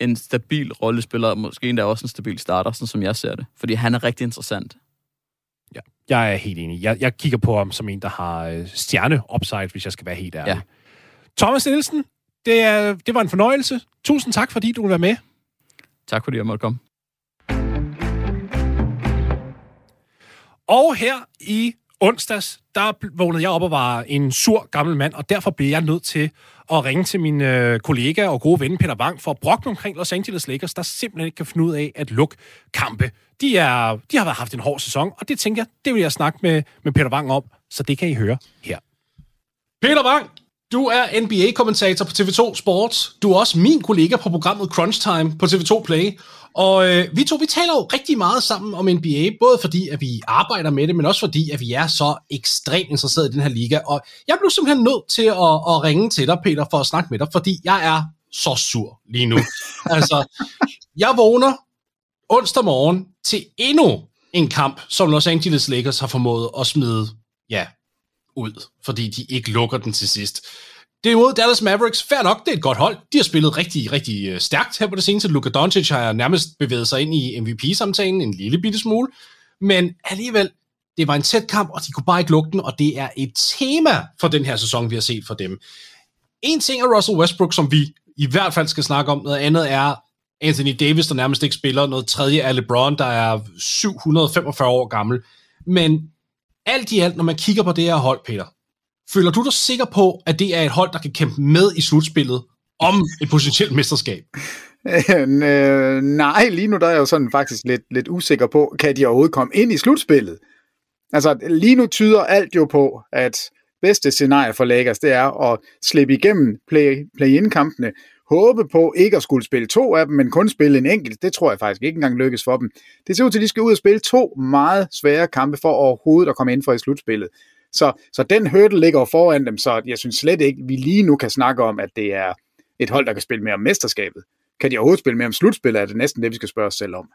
en stabil rollespiller, og måske endda også en stabil starter, sådan som jeg ser det. Fordi han er rigtig interessant. Ja, jeg er helt enig. Jeg, jeg kigger på ham som en, der har øh, stjerne-upside, hvis jeg skal være helt ærlig. Ja. Thomas Nielsen, det, er, det var en fornøjelse. Tusind tak, fordi du vil være med. Tak fordi jeg måtte komme. Og her i onsdags, der vågnede jeg op og var en sur gammel mand, og derfor blev jeg nødt til at ringe til min øh, kollega og gode ven Peter Wang for at brokke omkring Los Angeles Lakers, der simpelthen ikke kan finde ud af at lukke kampe. De, er, de har haft en hård sæson, og det tænker jeg, det vil jeg snakke med, med Peter Wang om, så det kan I høre her. Peter Wang, du er NBA-kommentator på TV2 Sports. Du er også min kollega på programmet Crunch Time på TV2 Play. Og øh, vi to, vi taler jo rigtig meget sammen om NBA, både fordi, at vi arbejder med det, men også fordi, at vi er så ekstremt interesserede i den her liga. Og jeg blev simpelthen nødt til at, at ringe til dig, Peter, for at snakke med dig, fordi jeg er så sur lige nu. *laughs* altså, jeg vågner onsdag morgen til endnu en kamp, som Los Angeles Lakers har formået at smide, ja, ud, fordi de ikke lukker den til sidst. Det er imod Dallas Mavericks. Fair nok, det er et godt hold. De har spillet rigtig, rigtig øh, stærkt her på det seneste. Luka Doncic har nærmest bevæget sig ind i MVP-samtalen en lille bitte smule. Men alligevel, det var en tæt kamp, og de kunne bare ikke lukke den, og det er et tema for den her sæson, vi har set for dem. En ting er Russell Westbrook, som vi i hvert fald skal snakke om. Noget andet er Anthony Davis, der nærmest ikke spiller. Noget tredje er LeBron, der er 745 år gammel. Men alt i alt, når man kigger på det her hold, Peter, føler du dig sikker på, at det er et hold, der kan kæmpe med i slutspillet om et potentielt mesterskab? Øh, nej, lige nu der er jeg jo sådan faktisk lidt, lidt usikker på, kan de overhovedet komme ind i slutspillet? Altså, lige nu tyder alt jo på, at bedste scenarie for Lakers, det er at slippe igennem play, play-in-kampene, håbe på ikke at skulle spille to af dem, men kun spille en enkelt. Det tror jeg faktisk ikke engang lykkes for dem. Det ser ud til, at de skal ud og spille to meget svære kampe for overhovedet at komme ind for i slutspillet. Så, så den hurdle ligger foran dem, så jeg synes slet ikke, vi lige nu kan snakke om, at det er et hold, der kan spille mere om mesterskabet. Kan de overhovedet spille mere om slutspillet, er det næsten det, vi skal spørge os selv om.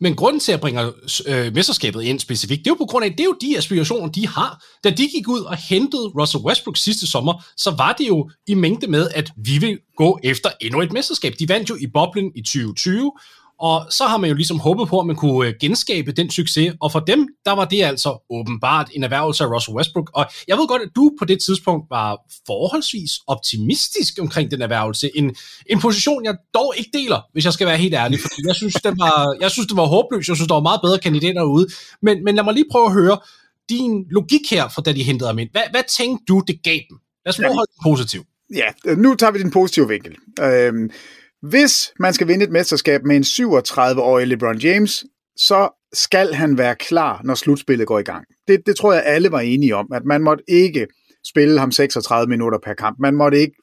Men grunden til at bringe øh, mesterskabet ind specifikt, det er jo på grund af, det er jo de aspirationer, de har. Da de gik ud og hentede Russell Westbrook sidste sommer, så var det jo i mængde med, at vi vil gå efter endnu et mesterskab. De vandt jo i boblen i 2020, og så har man jo ligesom håbet på, at man kunne øh, genskabe den succes, og for dem, der var det altså åbenbart en erhvervelse af Russell Westbrook. Og jeg ved godt, at du på det tidspunkt var forholdsvis optimistisk omkring den erhvervelse. En, en position, jeg dog ikke deler, hvis jeg skal være helt ærlig, fordi jeg synes, den var, jeg synes, det var håbløs. Jeg synes, der var meget bedre kandidater ude. Men, men lad mig lige prøve at høre din logik her, fra da de hentede ham ind. Hvad, hvad tænkte du, det gav dem? Lad os prøve at holde det positivt. Ja, nu tager vi den positive vinkel. Øhm, hvis man skal vinde et mesterskab med en 37-årig LeBron James, så skal han være klar, når slutspillet går i gang. Det, det tror jeg alle var enige om, at man måtte ikke spille ham 36 minutter per kamp. Man måtte ikke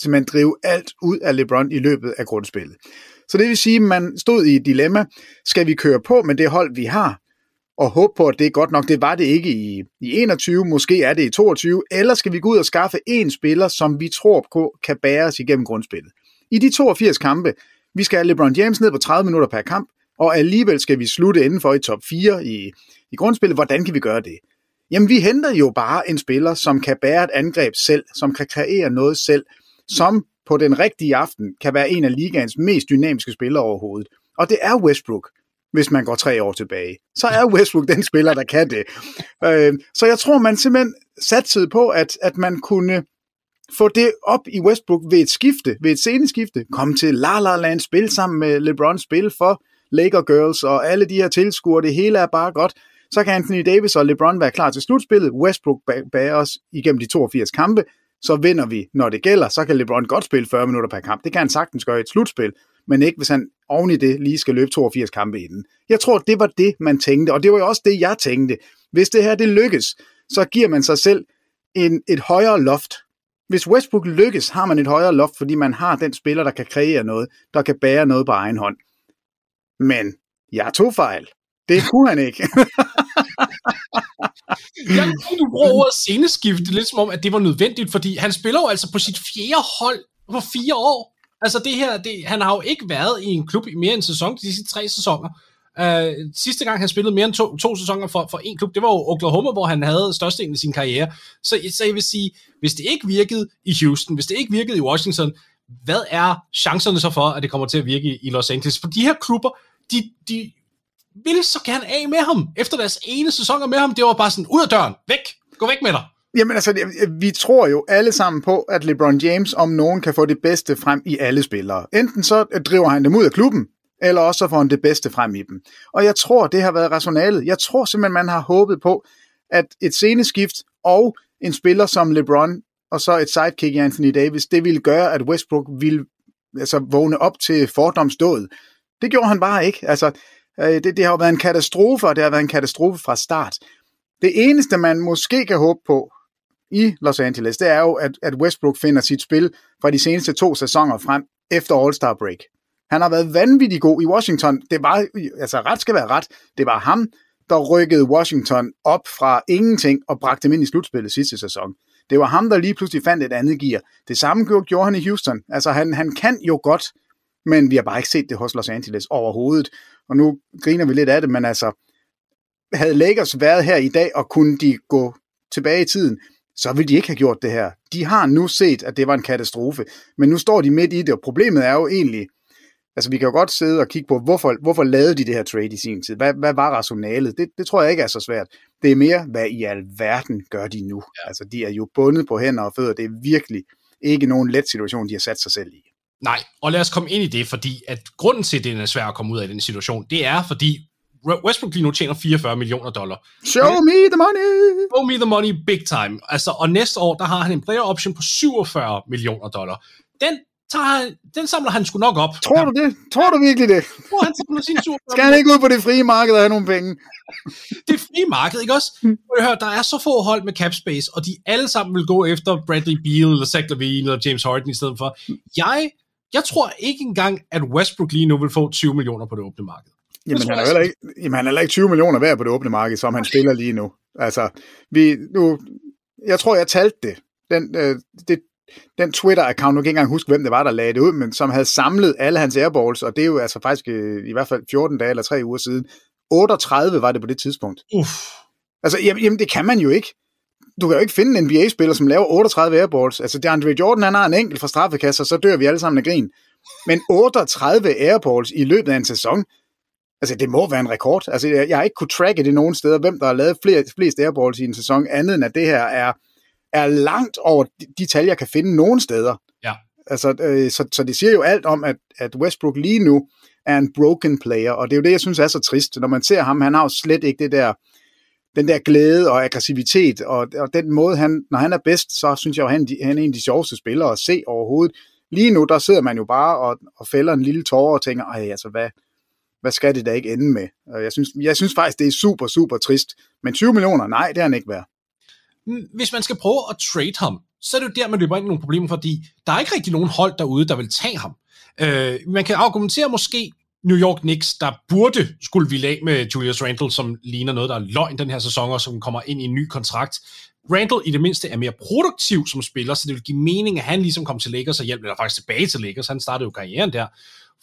simpelthen drive alt ud af LeBron i løbet af grundspillet. Så det vil sige, at man stod i et dilemma. Skal vi køre på med det hold, vi har, og håbe på, at det er godt nok? Det var det ikke i, i 21, måske er det i 22, eller skal vi gå ud og skaffe en spiller, som vi tror på kan bære os igennem grundspillet? I de 82 kampe, vi skal have LeBron James ned på 30 minutter per kamp, og alligevel skal vi slutte indenfor i top 4 i, i grundspillet. Hvordan kan vi gøre det? Jamen, vi henter jo bare en spiller, som kan bære et angreb selv, som kan kreere noget selv, som på den rigtige aften kan være en af ligaens mest dynamiske spillere overhovedet. Og det er Westbrook, hvis man går tre år tilbage. Så er Westbrook den spiller, der kan det. Øh, så jeg tror, man simpelthen satte på, at, at man kunne få det op i Westbrook ved et skifte, ved et sceneskifte, komme til La La Land, spille sammen med LeBron, spil for Laker Girls og alle de her tilskuere, det hele er bare godt. Så kan Anthony Davis og LeBron være klar til slutspillet. Westbrook bærer os igennem de 82 kampe. Så vinder vi, når det gælder. Så kan LeBron godt spille 40 minutter per kamp. Det kan han sagtens gøre i et slutspil, men ikke hvis han oven i det lige skal løbe 82 kampe inden. Jeg tror, det var det, man tænkte, og det var jo også det, jeg tænkte. Hvis det her det lykkes, så giver man sig selv en, et højere loft hvis Westbrook lykkes, har man et højere loft, fordi man har den spiller, der kan kreere noget, der kan bære noget på egen hånd. Men jeg tog fejl. Det kunne han ikke. *laughs* jeg tror, du bruger ordet sceneskift, lidt som om, at det var nødvendigt, fordi han spiller jo altså på sit fjerde hold på fire år. Altså det her, det, han har jo ikke været i en klub i mere end en sæson, de sidste tre sæsoner. Uh, sidste gang han spillede mere end to, to sæsoner for, for en klub, det var jo Oklahoma, hvor han havde størstedelen af sin karriere. Så, så jeg vil sige, hvis det ikke virkede i Houston, hvis det ikke virkede i Washington, hvad er chancerne så for, at det kommer til at virke i Los Angeles? For de her klubber, de, de ville så gerne af med ham. Efter deres ene sæson med ham, det var bare sådan, ud af døren, væk, gå væk med dig. Jamen altså, vi tror jo alle sammen på, at LeBron James om nogen kan få det bedste frem i alle spillere. Enten så driver han dem ud af klubben, eller også så får han det bedste frem i dem. Og jeg tror, det har været rationalet. Jeg tror simpelthen, man har håbet på, at et sceneskift og en spiller som LeBron, og så et sidekick i Anthony Davis, det ville gøre, at Westbrook ville altså, vågne op til fordomsdåd. Det gjorde han bare ikke. Altså, øh, det, det har jo været en katastrofe, og det har været en katastrofe fra start. Det eneste, man måske kan håbe på i Los Angeles, det er jo, at, at Westbrook finder sit spil fra de seneste to sæsoner frem efter All-Star break. Han har været vanvittig god i Washington. Det var, altså ret skal være ret, det var ham, der rykkede Washington op fra ingenting og bragte dem ind i slutspillet sidste sæson. Det var ham, der lige pludselig fandt et andet gear. Det samme gjorde han i Houston. Altså han, han kan jo godt, men vi har bare ikke set det hos Los Angeles overhovedet. Og nu griner vi lidt af det, men altså, havde Lakers været her i dag, og kunne de gå tilbage i tiden, så ville de ikke have gjort det her. De har nu set, at det var en katastrofe, men nu står de midt i det, og problemet er jo egentlig, altså vi kan jo godt sidde og kigge på, hvorfor, hvorfor lavede de det her trade i sin tid? Hvad, hvad var rationalet? Det, det tror jeg ikke er så svært. Det er mere, hvad i alverden gør de nu? Ja. Altså de er jo bundet på hænder og fødder. Det er virkelig ikke nogen let situation, de har sat sig selv i. Nej, og lad os komme ind i det, fordi at grunden til, at det er svært at komme ud af den situation, det er, fordi Westbrook lige nu tjener 44 millioner dollar. Show me the money! Show me the money big time. Altså, og næste år, der har han en player option på 47 millioner dollar. Den tager han, den samler han sgu nok op. Tror du det? Tror du virkelig det? Tror han samler sin sur. Skal han ikke ud på det frie marked og have nogle penge? det frie marked, ikke også? Mm. Hør, der er så få hold med cap space, og de alle sammen vil gå efter Bradley Beal, eller Zach Levine, eller James Harden i stedet for. Jeg, jeg tror ikke engang, at Westbrook lige nu vil få 20 millioner på det åbne marked. Jamen, han er heller ikke, jamen, han er heller ikke 20 millioner værd på det åbne marked, som han spiller lige nu. Altså, vi, nu, jeg tror, jeg talte det. Den, øh, det, den Twitter-account, nu kan jeg ikke engang huske, hvem det var, der lagde det ud, men som havde samlet alle hans airballs, og det er jo altså faktisk øh, i hvert fald 14 dage eller 3 uger siden. 38 var det på det tidspunkt. Uff. Altså, jamen, jamen, det kan man jo ikke. Du kan jo ikke finde en NBA-spiller, som laver 38 airballs. Altså, det Andre Jordan, han har en enkelt fra straffekasser, så dør vi alle sammen af grin. Men 38 airballs i løbet af en sæson, Altså, det må være en rekord. Altså, jeg, jeg har ikke kunne tracke det nogen steder, hvem der har lavet flere, flest airballs i en sæson, andet end at det her er, er langt over de, de tal, jeg kan finde nogen steder. Ja. Altså, øh, så, så det siger jo alt om, at, at Westbrook lige nu er en broken player, og det er jo det, jeg synes er så trist. Når man ser ham, han har jo slet ikke det der, den der glæde og aggressivitet, og, og den måde, han, når han er bedst, så synes jeg jo, han, han er en af de sjoveste spillere at se overhovedet. Lige nu, der sidder man jo bare og, og fælder en lille tårer og tænker, ej, altså hvad, hvad skal det da ikke ende med? Jeg synes, jeg synes faktisk, det er super, super trist. Men 20 millioner, nej, det er han ikke værd. Hvis man skal prøve at trade ham, så er det jo der, man løber ind i nogle problemer, fordi der er ikke rigtig nogen hold derude, der vil tage ham. Øh, man kan argumentere måske New York Knicks, der burde skulle vi af med Julius Randle, som ligner noget, der er løgn den her sæson, og som kommer ind i en ny kontrakt. Randle i det mindste er mere produktiv som spiller, så det vil give mening, at han ligesom kommer til Lakers og hjælp, eller faktisk tilbage til Lakers, han startede jo karrieren der,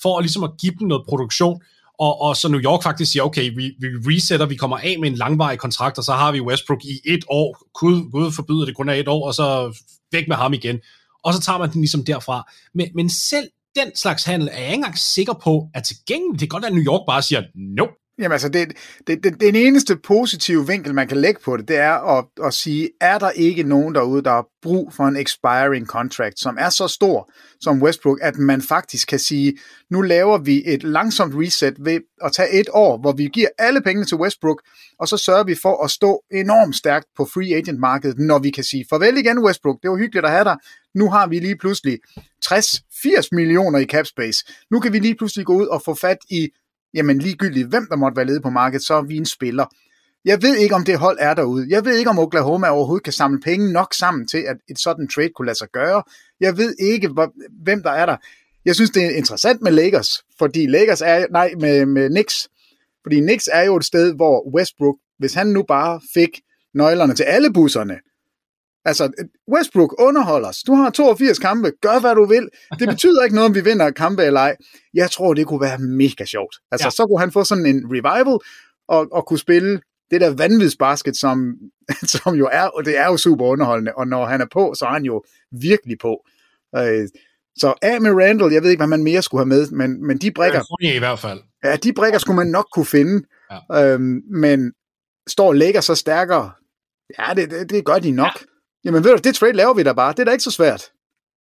for at ligesom at give dem noget produktion, og, og så New York faktisk siger, okay, vi, vi resetter, vi kommer af med en langvarig kontrakt, og så har vi Westbrook i et år, Gud, Gud forbyder det kun af et år, og så væk med ham igen. Og så tager man den ligesom derfra. Men, men selv den slags handel er jeg ikke engang sikker på er tilgængelig. Det er godt, at New York bare siger, nope, Jamen altså, det, det, det, den eneste positive vinkel, man kan lægge på det, det er at, at sige, er der ikke nogen derude, der har brug for en expiring contract, som er så stor som Westbrook, at man faktisk kan sige, nu laver vi et langsomt reset ved at tage et år, hvor vi giver alle pengene til Westbrook, og så sørger vi for at stå enormt stærkt på free agent markedet, når vi kan sige, farvel igen Westbrook, det var hyggeligt at have dig, nu har vi lige pludselig 60-80 millioner i cap space, nu kan vi lige pludselig gå ud og få fat i jamen ligegyldigt hvem der måtte være ledig på markedet, så er vi en spiller. Jeg ved ikke, om det hold er derude. Jeg ved ikke, om Oklahoma overhovedet kan samle penge nok sammen til, at et sådan trade kunne lade sig gøre. Jeg ved ikke, hvem der er der. Jeg synes, det er interessant med Lakers, fordi Lakers er, nej, med, med Knicks, fordi Knicks er jo et sted, hvor Westbrook, hvis han nu bare fik nøglerne til alle busserne, Altså, Westbrook underholder os. Du har 82 kampe. Gør, hvad du vil. Det betyder ikke noget, om vi vinder kampe eller ej. Jeg tror, det kunne være mega sjovt. Altså, ja. så kunne han få sådan en revival og, og kunne spille det der vanvidsbasket, som, *laughs* som jo er, og det er jo super underholdende, og når han er på, så er han jo virkelig på. Øh, så af med Randall, jeg ved ikke, hvad man mere skulle have med, men, men de brækker... Ja, i hvert fald. Ja, de brækker skulle man nok kunne finde, ja. øhm, men står lægger så stærkere, ja, det, det, det gør de nok. Ja. Jamen ved du, det trade laver vi da bare, det er da ikke så svært.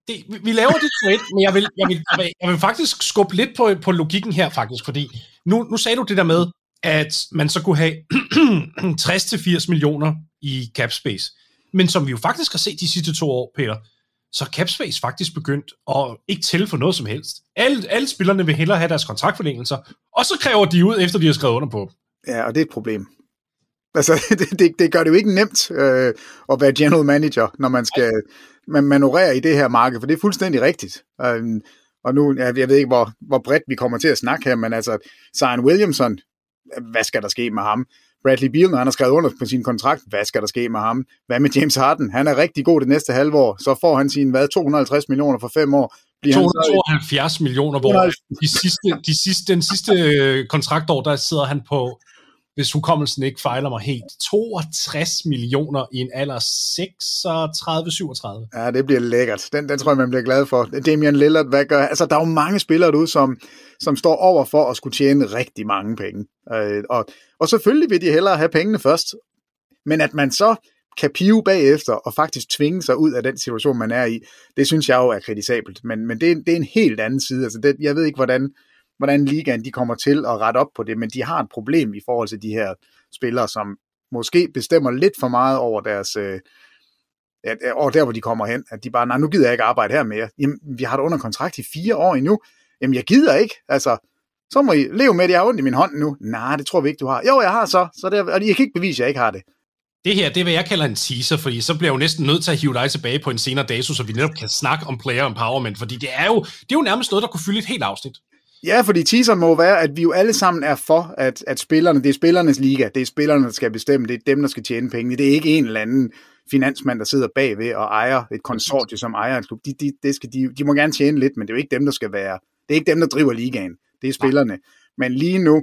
Det, vi laver det trade, men jeg vil, jeg, vil, jeg, vil, jeg vil faktisk skubbe lidt på, på logikken her faktisk, fordi nu, nu sagde du det der med, at man så kunne have *clears throat* 60-80 millioner i cap space. Men som vi jo faktisk har set de sidste to år, Peter, så er Capspace faktisk begyndt at ikke tælle for noget som helst. Alle, alle spillerne vil hellere have deres kontraktforlængelser, og så kræver de ud, efter de har skrevet under på Ja, og det er et problem. Altså, *laughs* det, det, det gør det jo ikke nemt øh, at være general manager, når man skal man manøvrere i det her marked, for det er fuldstændig rigtigt. Øh, og nu, jeg, jeg ved ikke, hvor, hvor bredt vi kommer til at snakke her, men altså, Zion Williamson, hvad skal der ske med ham? Bradley Beal, når han har skrevet under på sin kontrakt, hvad skal der ske med ham? Hvad med James Harden? Han er rigtig god det næste halvår, så får han sin, hvad, 250 millioner for fem år. Bliver 272 han millioner, hvor de sidste, de sidste, den sidste øh, kontraktår, der sidder han på hvis hukommelsen ikke fejler mig helt, 62 millioner i en alder 36-37. Ja, det bliver lækkert. Den, den tror jeg, man bliver glad for. Damian Lillard, hvad gør Altså, der er jo mange spillere derude, som, som står over for at skulle tjene rigtig mange penge. Øh, og, og selvfølgelig vil de hellere have pengene først. Men at man så kan pive bagefter og faktisk tvinge sig ud af den situation, man er i, det synes jeg jo er kritisabelt. Men, men det, er, det er en helt anden side. Altså det, jeg ved ikke, hvordan hvordan ligaen de kommer til at rette op på det, men de har et problem i forhold til de her spillere, som måske bestemmer lidt for meget over deres, øh, over der, hvor de kommer hen, at de bare, nej, nu gider jeg ikke arbejde her mere. Jamen, vi har det under kontrakt i fire år endnu. Jamen, jeg gider ikke. Altså, så må I leve med, at jeg har ondt i min hånd nu. Nej, det tror vi ikke, du har. Jo, jeg har så, så det, og jeg kan ikke bevise, at jeg ikke har det. Det her, det er, hvad jeg kalder en teaser, fordi så bliver jeg jo næsten nødt til at hive dig tilbage på en senere dato, så vi netop kan snakke om player empowerment, fordi det er jo, det er jo nærmest noget, der kunne fylde et helt afsnit. Ja, fordi teaseren må være, at vi jo alle sammen er for, at, at spillerne, det er spillernes liga, det er spillerne, der skal bestemme, det er dem, der skal tjene penge. Det er ikke en eller anden finansmand, der sidder bagved og ejer et konsortium, som ejer en klub. De, de, det skal, de, de må gerne tjene lidt, men det er jo ikke dem, der skal være. Det er ikke dem, der driver ligaen. Det er spillerne. Men lige nu,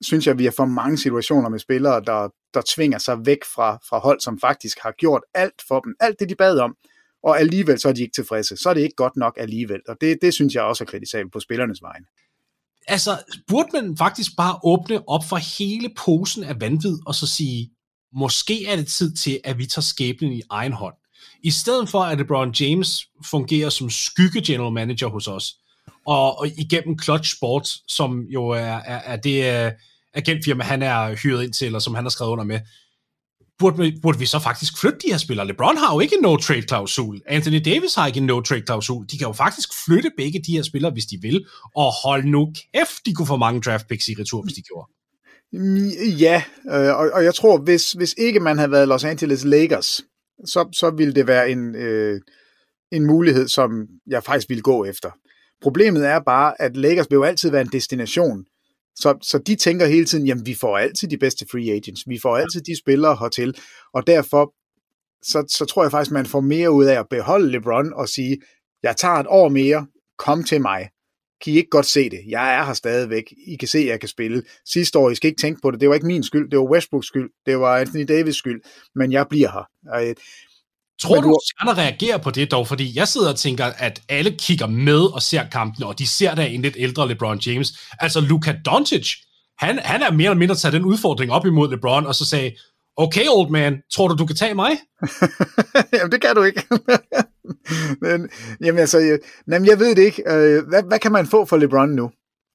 synes jeg, at vi har for mange situationer med spillere, der, der tvinger sig væk fra, fra hold, som faktisk har gjort alt for dem. Alt det, de bad om og alligevel så er de ikke tilfredse. Så er det ikke godt nok alligevel, og det, det synes jeg også er kritisabelt på spillernes vegne. Altså, burde man faktisk bare åbne op for hele posen af vanvid, og så sige, måske er det tid til, at vi tager skæbnen i egen hånd. I stedet for, at LeBron James fungerer som skygge general manager hos os, og, og igennem Clutch Sports, som jo er, er, er det uh, agentfirma, han er hyret ind til, eller som han har skrevet under med, burde, burde vi så faktisk flytte de her spillere? LeBron har jo ikke en no-trade-klausul. Anthony Davis har ikke en no-trade-klausul. De kan jo faktisk flytte begge de her spillere, hvis de vil, og hold nu kæft, de kunne få mange draft picks i retur, hvis de gjorde. Mm, ja, øh, og, og jeg tror, hvis, hvis ikke man havde været Los Angeles Lakers, så, så ville det være en, øh, en mulighed, som jeg faktisk ville gå efter. Problemet er bare, at Lakers vil jo altid være en destination så, så de tænker hele tiden, jamen vi får altid de bedste free agents, vi får altid de spillere hertil, og derfor så, så tror jeg faktisk, man får mere ud af at beholde LeBron og sige, jeg tager et år mere, kom til mig. Kan I ikke godt se det? Jeg er her stadigvæk. I kan se, at jeg kan spille. Sidste år, I skal ikke tænke på det. Det var ikke min skyld. Det var Westbrooks skyld. Det var Anthony Davis skyld. Men jeg bliver her. Tror du, du, Stjerner reagerer på det dog? Fordi jeg sidder og tænker, at alle kigger med og ser kampen, og de ser da en lidt ældre LeBron James. Altså Luka Doncic, han, han er mere eller mindre taget den udfordring op imod LeBron, og så sagde, okay old man, tror du, du kan tage mig? *laughs* jamen det kan du ikke. *laughs* men, jamen altså, jeg, jamen, jeg ved det ikke. Øh, hvad, hvad kan man få for LeBron nu?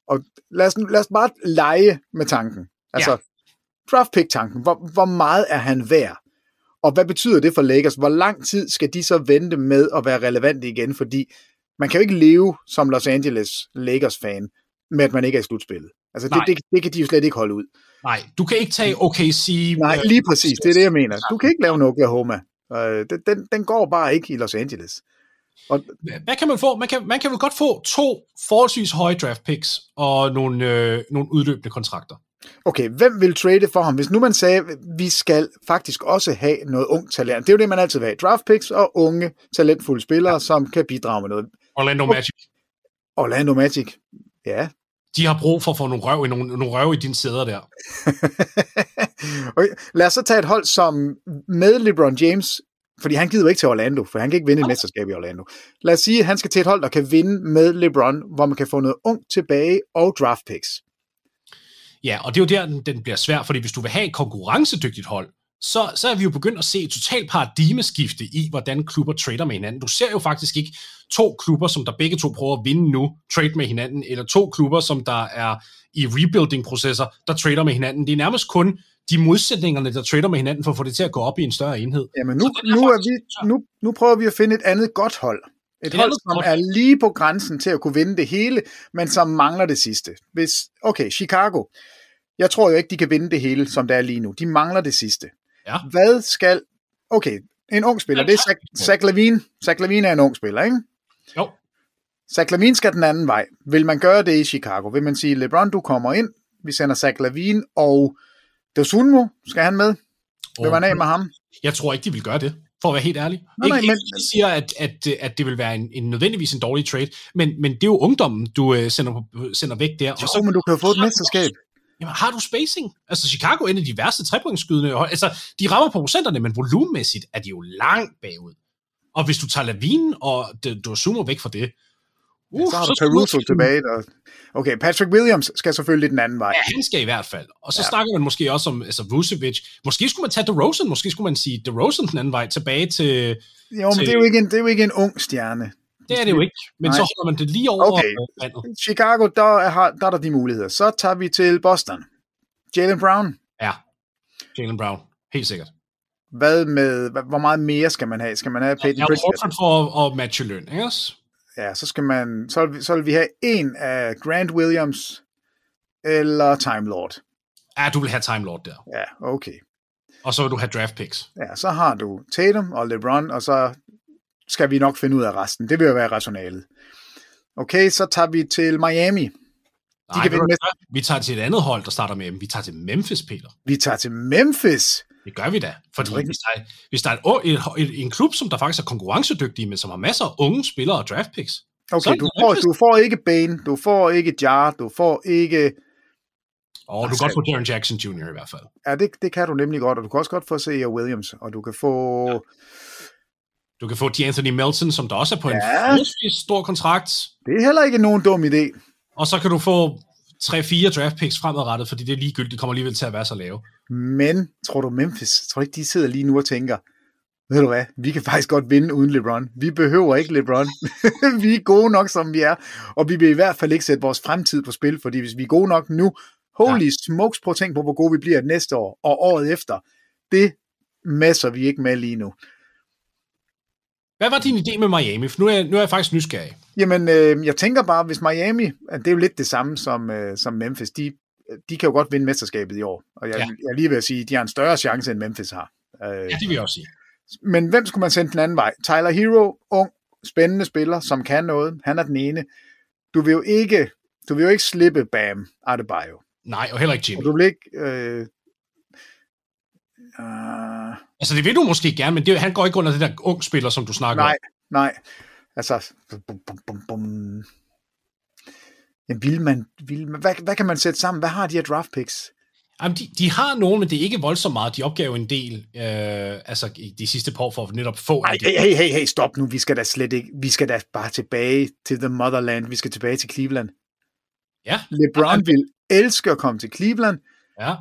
Og lad os, lad os bare lege med tanken. Altså, ja. draft pick tanken. Hvor, hvor meget er han værd? Og hvad betyder det for Lakers? Hvor lang tid skal de så vente med at være relevante igen? Fordi man kan jo ikke leve som Los Angeles Lakers-fan med, at man ikke er i slutspillet. Altså, det, det, det kan de jo slet ikke holde ud. Nej, du kan ikke tage OKC... Nej, lige præcis. Det er det, jeg mener. Du kan ikke lave en Oklahoma. Øh, den, den, den går bare ikke i Los Angeles. Og, Hvad kan man få? Man kan, man kan vel godt få to forholdsvis høje draft picks og nogle, øh, nogle udløbende kontrakter. Okay, hvem vil trade for ham? Hvis nu man sagde, vi skal faktisk også have noget ung talent. Det er jo det, man altid vil have. Draft picks og unge, talentfulde spillere, ja. som kan bidrage med noget. Orlando Magic. Orlando Magic. Ja. De har brug for at få nogle røv i, nogle, nogle røv i dine sæder der. *laughs* okay. Lad os så tage et hold som med LeBron James, fordi han gider jo ikke til Orlando, for han kan ikke vinde et mesterskab i Orlando. Lad os sige, at han skal til et hold, der kan vinde med LeBron, hvor man kan få noget ung tilbage og draft picks. Ja, og det er jo der, den, den bliver svær, fordi hvis du vil have et konkurrencedygtigt hold, så, så er vi jo begyndt at se et totalt paradigmeskifte i, hvordan klubber trader med hinanden. Du ser jo faktisk ikke to klubber, som der begge to prøver at vinde nu, trade med hinanden, eller to klubber, som der er i rebuilding-processer, der trader med hinanden. Det er nærmest kun de modsætningerne, der trader med hinanden, for at få det til at gå op i en større enhed. Jamen nu, nu, er vi, nu, nu prøver vi at finde et andet godt hold. Et, hold, som er lige på grænsen til at kunne vinde det hele, men som mangler det sidste. Hvis, okay, Chicago. Jeg tror jo ikke, de kan vinde det hele, som det er lige nu. De mangler det sidste. Ja. Hvad skal... Okay, en ung spiller, det er Zach, Zach Lavine. Zach Lavine er en ung spiller, ikke? Jo. Zach Lavine skal den anden vej. Vil man gøre det i Chicago? Vil man sige, LeBron, du kommer ind, vi sender Zach Lavine, og Dosunmo, skal han med? Vil man af med ham? Jeg tror ikke, de vil gøre det, for at være helt ærlig. Nej, ikke, nej, men... ikke siger, at, at, at det vil være en, en nødvendigvis en dårlig trade, men, men det er jo ungdommen, du uh, sender, sender væk der. Jo, og så, men du kan jo få et mesterskab. Jamen, har du spacing? Altså, Chicago er en af de værste trepointskydende. Altså, de rammer på procenterne, men volumenmæssigt er de jo langt bagud. Og hvis du tager Lavine og du zoomer væk fra det, Uh, ja, så har du Caruso tilbage. Der... Okay, Patrick Williams skal selvfølgelig den anden vej. Ja, han skal i hvert fald. Og så ja. snakker man måske også om altså, Vucevic. Måske skulle man tage DeRozan. Måske skulle man sige DeRozan den anden vej tilbage til... Jo, men til... Det, er jo ikke en, det er jo ikke en ung stjerne. Det er det jo ikke, men Nej. så holder man det lige over okay. vandet. Chicago, der er, der er der de muligheder. Så tager vi til Boston. Jalen Brown. Ja, Jalen Brown. Helt sikkert. Hvad med, hvor meget mere skal man have? Skal man have Peyton ja, Pritchard? for at, at matche løn, ikke også? Ja, så skal man, så vil, så vil vi have en af Grant Williams eller Time Lord. Ja, du vil have Time Lord der. Ja, okay. Og så vil du have draft picks. Ja, så har du Tatum og LeBron, og så skal vi nok finde ud af resten. Det vil jo være rationalet. Okay, så tager vi til Miami. De Nej, kan vinde med... vi tager til et andet hold, der starter med dem. Vi tager til Memphis, Peter. Vi tager til Memphis? Det gør vi da. Fordi hvis der, er, hvis der er et, et, et, en klub, som der faktisk er konkurrencedygtig, men som har masser af unge spillere og draft picks. Okay, du får, du får ikke Bane, du får ikke Jar, du får ikke... Og oh, du kan godt få Darren Jackson Jr. i hvert fald. Ja, det, det kan du nemlig godt, og du kan også godt få C.A. Williams, og du kan få... Ja. Du kan få D'Anthony Melton, som der også er på ja. en stor kontrakt. Det er heller ikke nogen dum idé. Og så kan du få 3-4 draft picks fremadrettet, fordi det er ligegyldigt, det kommer alligevel til at være så lave. Men tror du Memphis, tror du ikke, de sidder lige nu og tænker, ved du hvad, vi kan faktisk godt vinde uden LeBron. Vi behøver ikke LeBron. *laughs* vi er gode nok, som vi er. Og vi vil i hvert fald ikke sætte vores fremtid på spil, fordi hvis vi er gode nok nu, holy ja. smokes, på at tænke på, hvor gode vi bliver næste år og året efter. Det masser vi ikke med lige nu. Hvad var din idé med Miami? For nu er, nu er jeg faktisk nysgerrig. Jamen, øh, jeg tænker bare, hvis Miami, det er jo lidt det samme som, øh, som Memphis, de, de kan jo godt vinde mesterskabet i år. Og jeg, ja. jeg lige vil sige, de har en større chance, end Memphis har. Øh, ja, det vil jeg også sige. Men hvem skulle man sende den anden vej? Tyler Hero, ung, spændende spiller, som kan noget. Han er den ene. Du vil jo ikke, du vil jo ikke slippe Bam Adebayo. Nej, og heller ikke Jimmy. Og du vil ikke... Øh, Uh... Altså det vil du måske gerne, men det, han går ikke under det der ung spiller, som du snakker nej, om. Nej, nej. Altså, bum, bum, bum, bum. Jamen, vil man, vil man, hvad, hvad kan man sætte sammen? Hvad har de her draft picks? Jamen, de, de har nogen, men det er ikke voldsomt meget. De opgav en del øh, altså, de sidste par år for at netop få... Ej, hey, hey, hey, hey, stop nu. Vi skal da slet ikke... Vi skal da bare tilbage til the motherland. Vi skal tilbage til Cleveland. Ja. LeBron ja. vil elske at komme til Cleveland. Ja.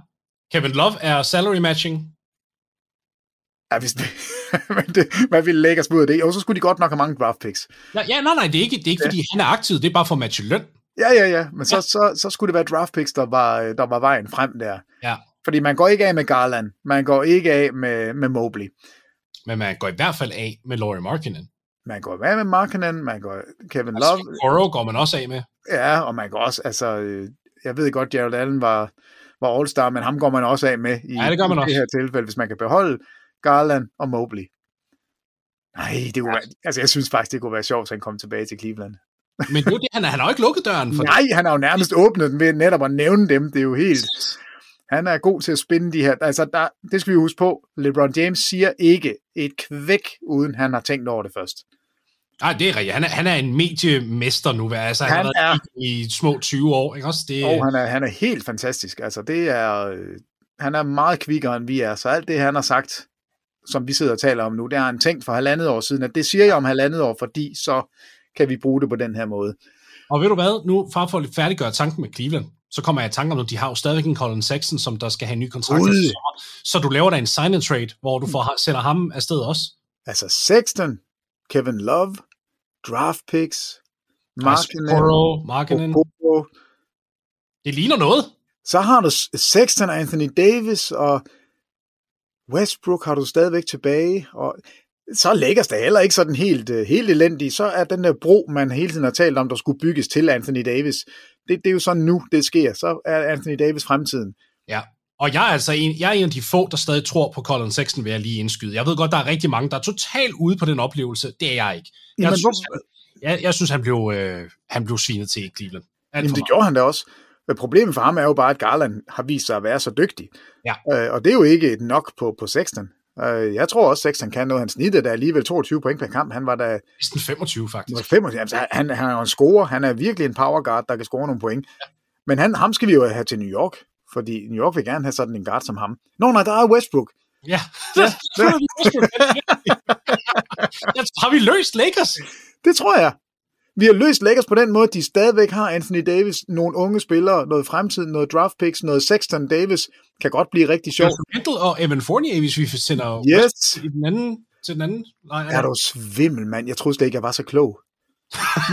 Kevin Love er salary matching. Ja, hvis det, *laughs* det, hvad ville lægge os ud af det? Og så skulle de godt nok have mange draft picks. Ja, ja nej, nej, det er ikke, det er ikke ja. fordi han er aktiv, det er bare for at matche løn. Ja, ja, ja, men så, ja. Så, så skulle det være draft picks, der var, der var vejen frem der. Ja. Fordi man går ikke af med Garland, man går ikke af med, med Mobley. Men man går i hvert fald af med Laurie Markkinen. Man går af med Markkinen, man går Kevin altså, Love. Oro går man også af med. Ja, og man går også, altså, øh, jeg ved godt, Gerald Allen var, var all-star, men ham går man også af med i, ja, det, gør man i også. det her tilfælde, hvis man kan beholde Garland og Mobley. Nej, det kunne ja. være, altså jeg synes faktisk, det kunne være sjovt, at han kom tilbage til Cleveland. Men det, han, han har jo ikke lukket døren for *laughs* Nej, han har jo nærmest åbnet den ved netop at nævne dem. Det er jo helt... Han er god til at spinde de her. Altså, der, det skal vi huske på. LeBron James siger ikke et kvæk, uden han har tænkt over det først. Nej, det er rigtigt. Han er, han er en mediemester nu. Altså, han, Han været i små 20 år. Ikke? Også det, Og han er, han er helt fantastisk. Altså, det er, han er meget kvikkere, end vi er. Så alt det, han har sagt, som vi sidder og taler om nu, det har han tænkt for halvandet år siden, at det siger jeg om halvandet år, fordi så kan vi bruge det på den her måde. Og ved du hvad, nu for at færdiggøre tanken med Cleveland, så kommer jeg i tanke om, at de har jo stadigvæk en Colin Sexton, som der skal have en ny kontrakt. Sommer. Så du laver da en sign and trade, hvor du får, sender ham afsted også. Altså Sexton, Kevin Love, draft picks, Markinen. Det ligner noget. Så har du Sexton, Anthony Davis og Westbrook har du stadigvæk tilbage, og så lægger det heller ikke sådan helt, øh, helt elendigt. Så er den der bro, man hele tiden har talt om, der skulle bygges til Anthony Davis, det, det er jo sådan nu, det sker. Så er Anthony Davis fremtiden. Ja. Og jeg er altså en, jeg er en af de få, der stadig tror på Colin Sexton, vil jeg lige indskyde. Jeg ved godt, der er rigtig mange, der er totalt ude på den oplevelse. Det er jeg ikke. Jeg, Jamen, synes, hvor- han, jeg, jeg synes, han blev, øh, han blev svinet til i Cleveland. Alt Jamen, det gjorde han da også. Men problemet for ham er jo bare, at Garland har vist sig at være så dygtig. Ja. Øh, og det er jo ikke et nok på, på Sexton. Øh, jeg tror også, Sexton kan noget. Han snittede da alligevel 22 point per kamp. Han var da Næsten 25, faktisk. 25. Altså, han, han er jo en scorer. Han er virkelig en power guard, der kan score nogle point. Men han, ham skal vi jo have til New York. Fordi New York vil gerne have sådan en guard som ham. Nå, nej, der er Westbrook. Ja. *laughs* ja. *laughs* Har vi løst Lakers? Det tror jeg. Vi har løst Lakers på den måde, at de stadigvæk har Anthony Davis, nogle unge spillere, noget fremtid, noget draft picks, noget Sexton Davis, kan godt blive rigtig sjovt. Mental og Evan Fournier, hvis vi sender Yes. I den anden, til den anden. Nej, Er du svimmel, mand? Jeg troede slet ikke, jeg var så klog. *laughs*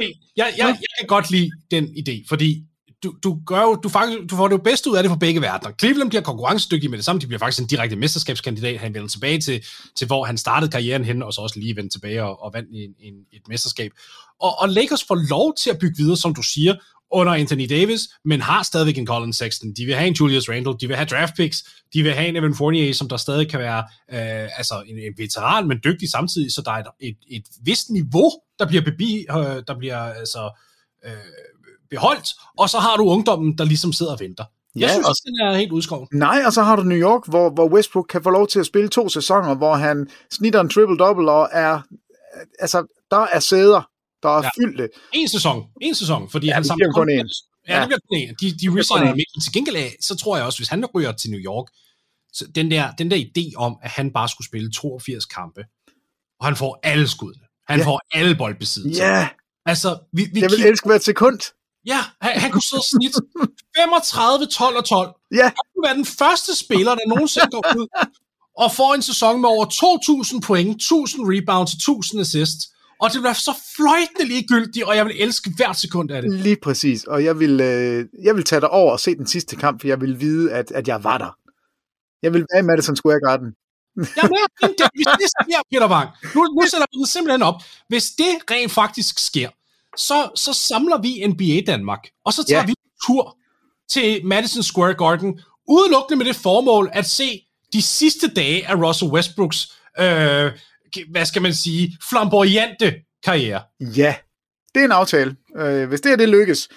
jeg, jeg, jeg kan godt lide den idé, fordi du, du, gør jo, du, faktisk, du får det jo bedste ud af det på begge verdener. Cleveland bliver konkurrencedygtig med det samme. De bliver faktisk en direkte mesterskabskandidat. Han vender tilbage til, til, hvor han startede karrieren hen, og så også lige vendte tilbage og, og vandt en, en, et mesterskab. Og, og Lakers får lov til at bygge videre, som du siger, under Anthony Davis, men har stadigvæk en Colin Sexton. De vil have en Julius Randle, de vil have draft picks, de vil have en Evan Fournier, som der stadig kan være øh, altså en, en veteran, men dygtig samtidig, så der er et, et, et vist niveau, der bliver, bebi, øh, der bliver altså, øh, beholdt, og så har du ungdommen, der ligesom sidder og venter. Jeg Ja, synes, og- også, den er helt udskoven. Nej, og så har du New York, hvor, hvor Westbrook kan få lov til at spille to sæsoner, hvor han snitter en triple-double og er... Altså, der er sæder, der er Ja. fyldte. En sæson, en sæson, fordi Ja, han samler kun en. Ja, det bliver kun en. De, de resigner. Til gengæld af, så tror jeg også, hvis han ryger til New York, så den der, den der idé om, at han bare skulle spille 82 kampe, og han får alle skuddene. Han Ja. får alle boldbesiddelser. Ja, Altså, vi, vi jeg vil kigger, elske hvert sekund. Ja, han, han kunne sidde og snit 35, 12 og 12. Ja, Han kunne være den første spiller, der nogensinde går ud og får en sæson med over 2.000 point, 1.000 rebounds og 1.000 assists. Og det bliver så fløjtende ligegyldigt, og jeg vil elske hvert sekund af det. lige præcis. Og jeg vil, øh, jeg vil tage dig over og se den sidste kamp, for jeg vil vide, at, at jeg var der. Jeg vil være i Madison Square Garden. Jeg med, men det, hvis det sker, Peter Wang, nu, nu sætter vi den simpelthen op. Hvis det rent faktisk sker, så, så samler vi NBA Danmark, og så tager Ja. vi en tur til Madison Square Garden, udelukkende med det formål at se de sidste dage af Russell Westbrooks, øh, hvad skal man sige, flamboyante karriere. Ja, det er en aftale. Øh, hvis det her det lykkes,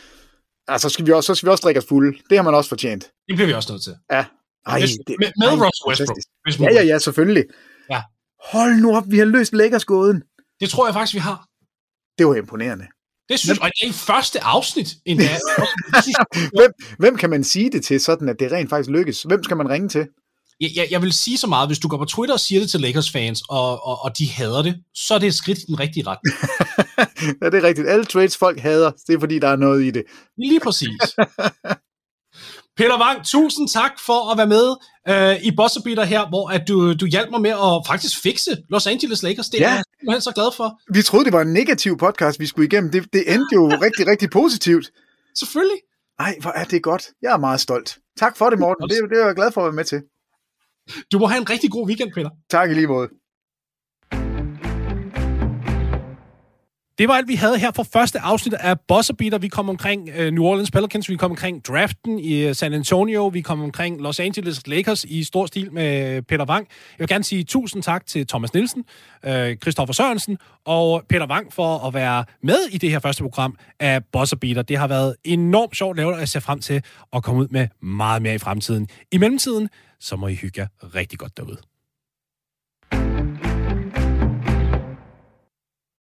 altså, så, skal vi også, så skal vi også drikke os fulde. Det har man også fortjent. Det bliver vi også nødt til. Ja. Ej, Hvis- det, med med ej, Russell Westbrook. Hvis Ja, ja, ja, selvfølgelig. Ja. Hold nu op, vi har løst Lakers-gåden. Det tror jeg faktisk, vi har. Det var imponerende. Det synes og det er i første afsnit endda. *laughs* Jeg Hvem, hvem kan man sige det til, sådan at det rent faktisk lykkes? Hvem skal man ringe til? jeg, jeg, jeg vil sige så meget, hvis du går på Twitter og siger det til Lakers-fans, og, og, og de hader det, så er det et skridt i den rigtige retning. *laughs* ja, det er rigtigt. Alle trades folk hader, det er fordi, der er noget i det. Lige præcis. *laughs* Peter Wang, tusind tak for at være med øh, i Bosserbeater her, hvor at du, du hjalp mig med at faktisk fikse Los Angeles Lakers. Det er Ja. jeg simpelthen så glad for. Vi troede, det var en negativ podcast, vi skulle igennem. Det, det endte jo *laughs* rigtig, rigtig positivt. Selvfølgelig. Ej, hvor er det godt. Jeg er meget stolt. Tak for det, Morten. Det, det er jeg glad for at være med til. Du må have en rigtig god weekend, Peter. Tak i lige måde. Det var alt, vi havde her for første afsnit af Buzzer Beater. Vi kom omkring uh, New Orleans Pelicans, vi kom omkring draften i uh, San Antonio, vi kom omkring Los Angeles Lakers i stor stil med Peter Wang. Jeg vil gerne sige tusind tak til Thomas Nielsen, uh, Christoffer Sørensen og Peter Wang for at være med i det her første program af Buzzer Beater. Det har været enormt sjovt lavet, og jeg ser frem til at komme ud med meget mere i fremtiden. I mellemtiden, så må I hygge jer rigtig godt derude.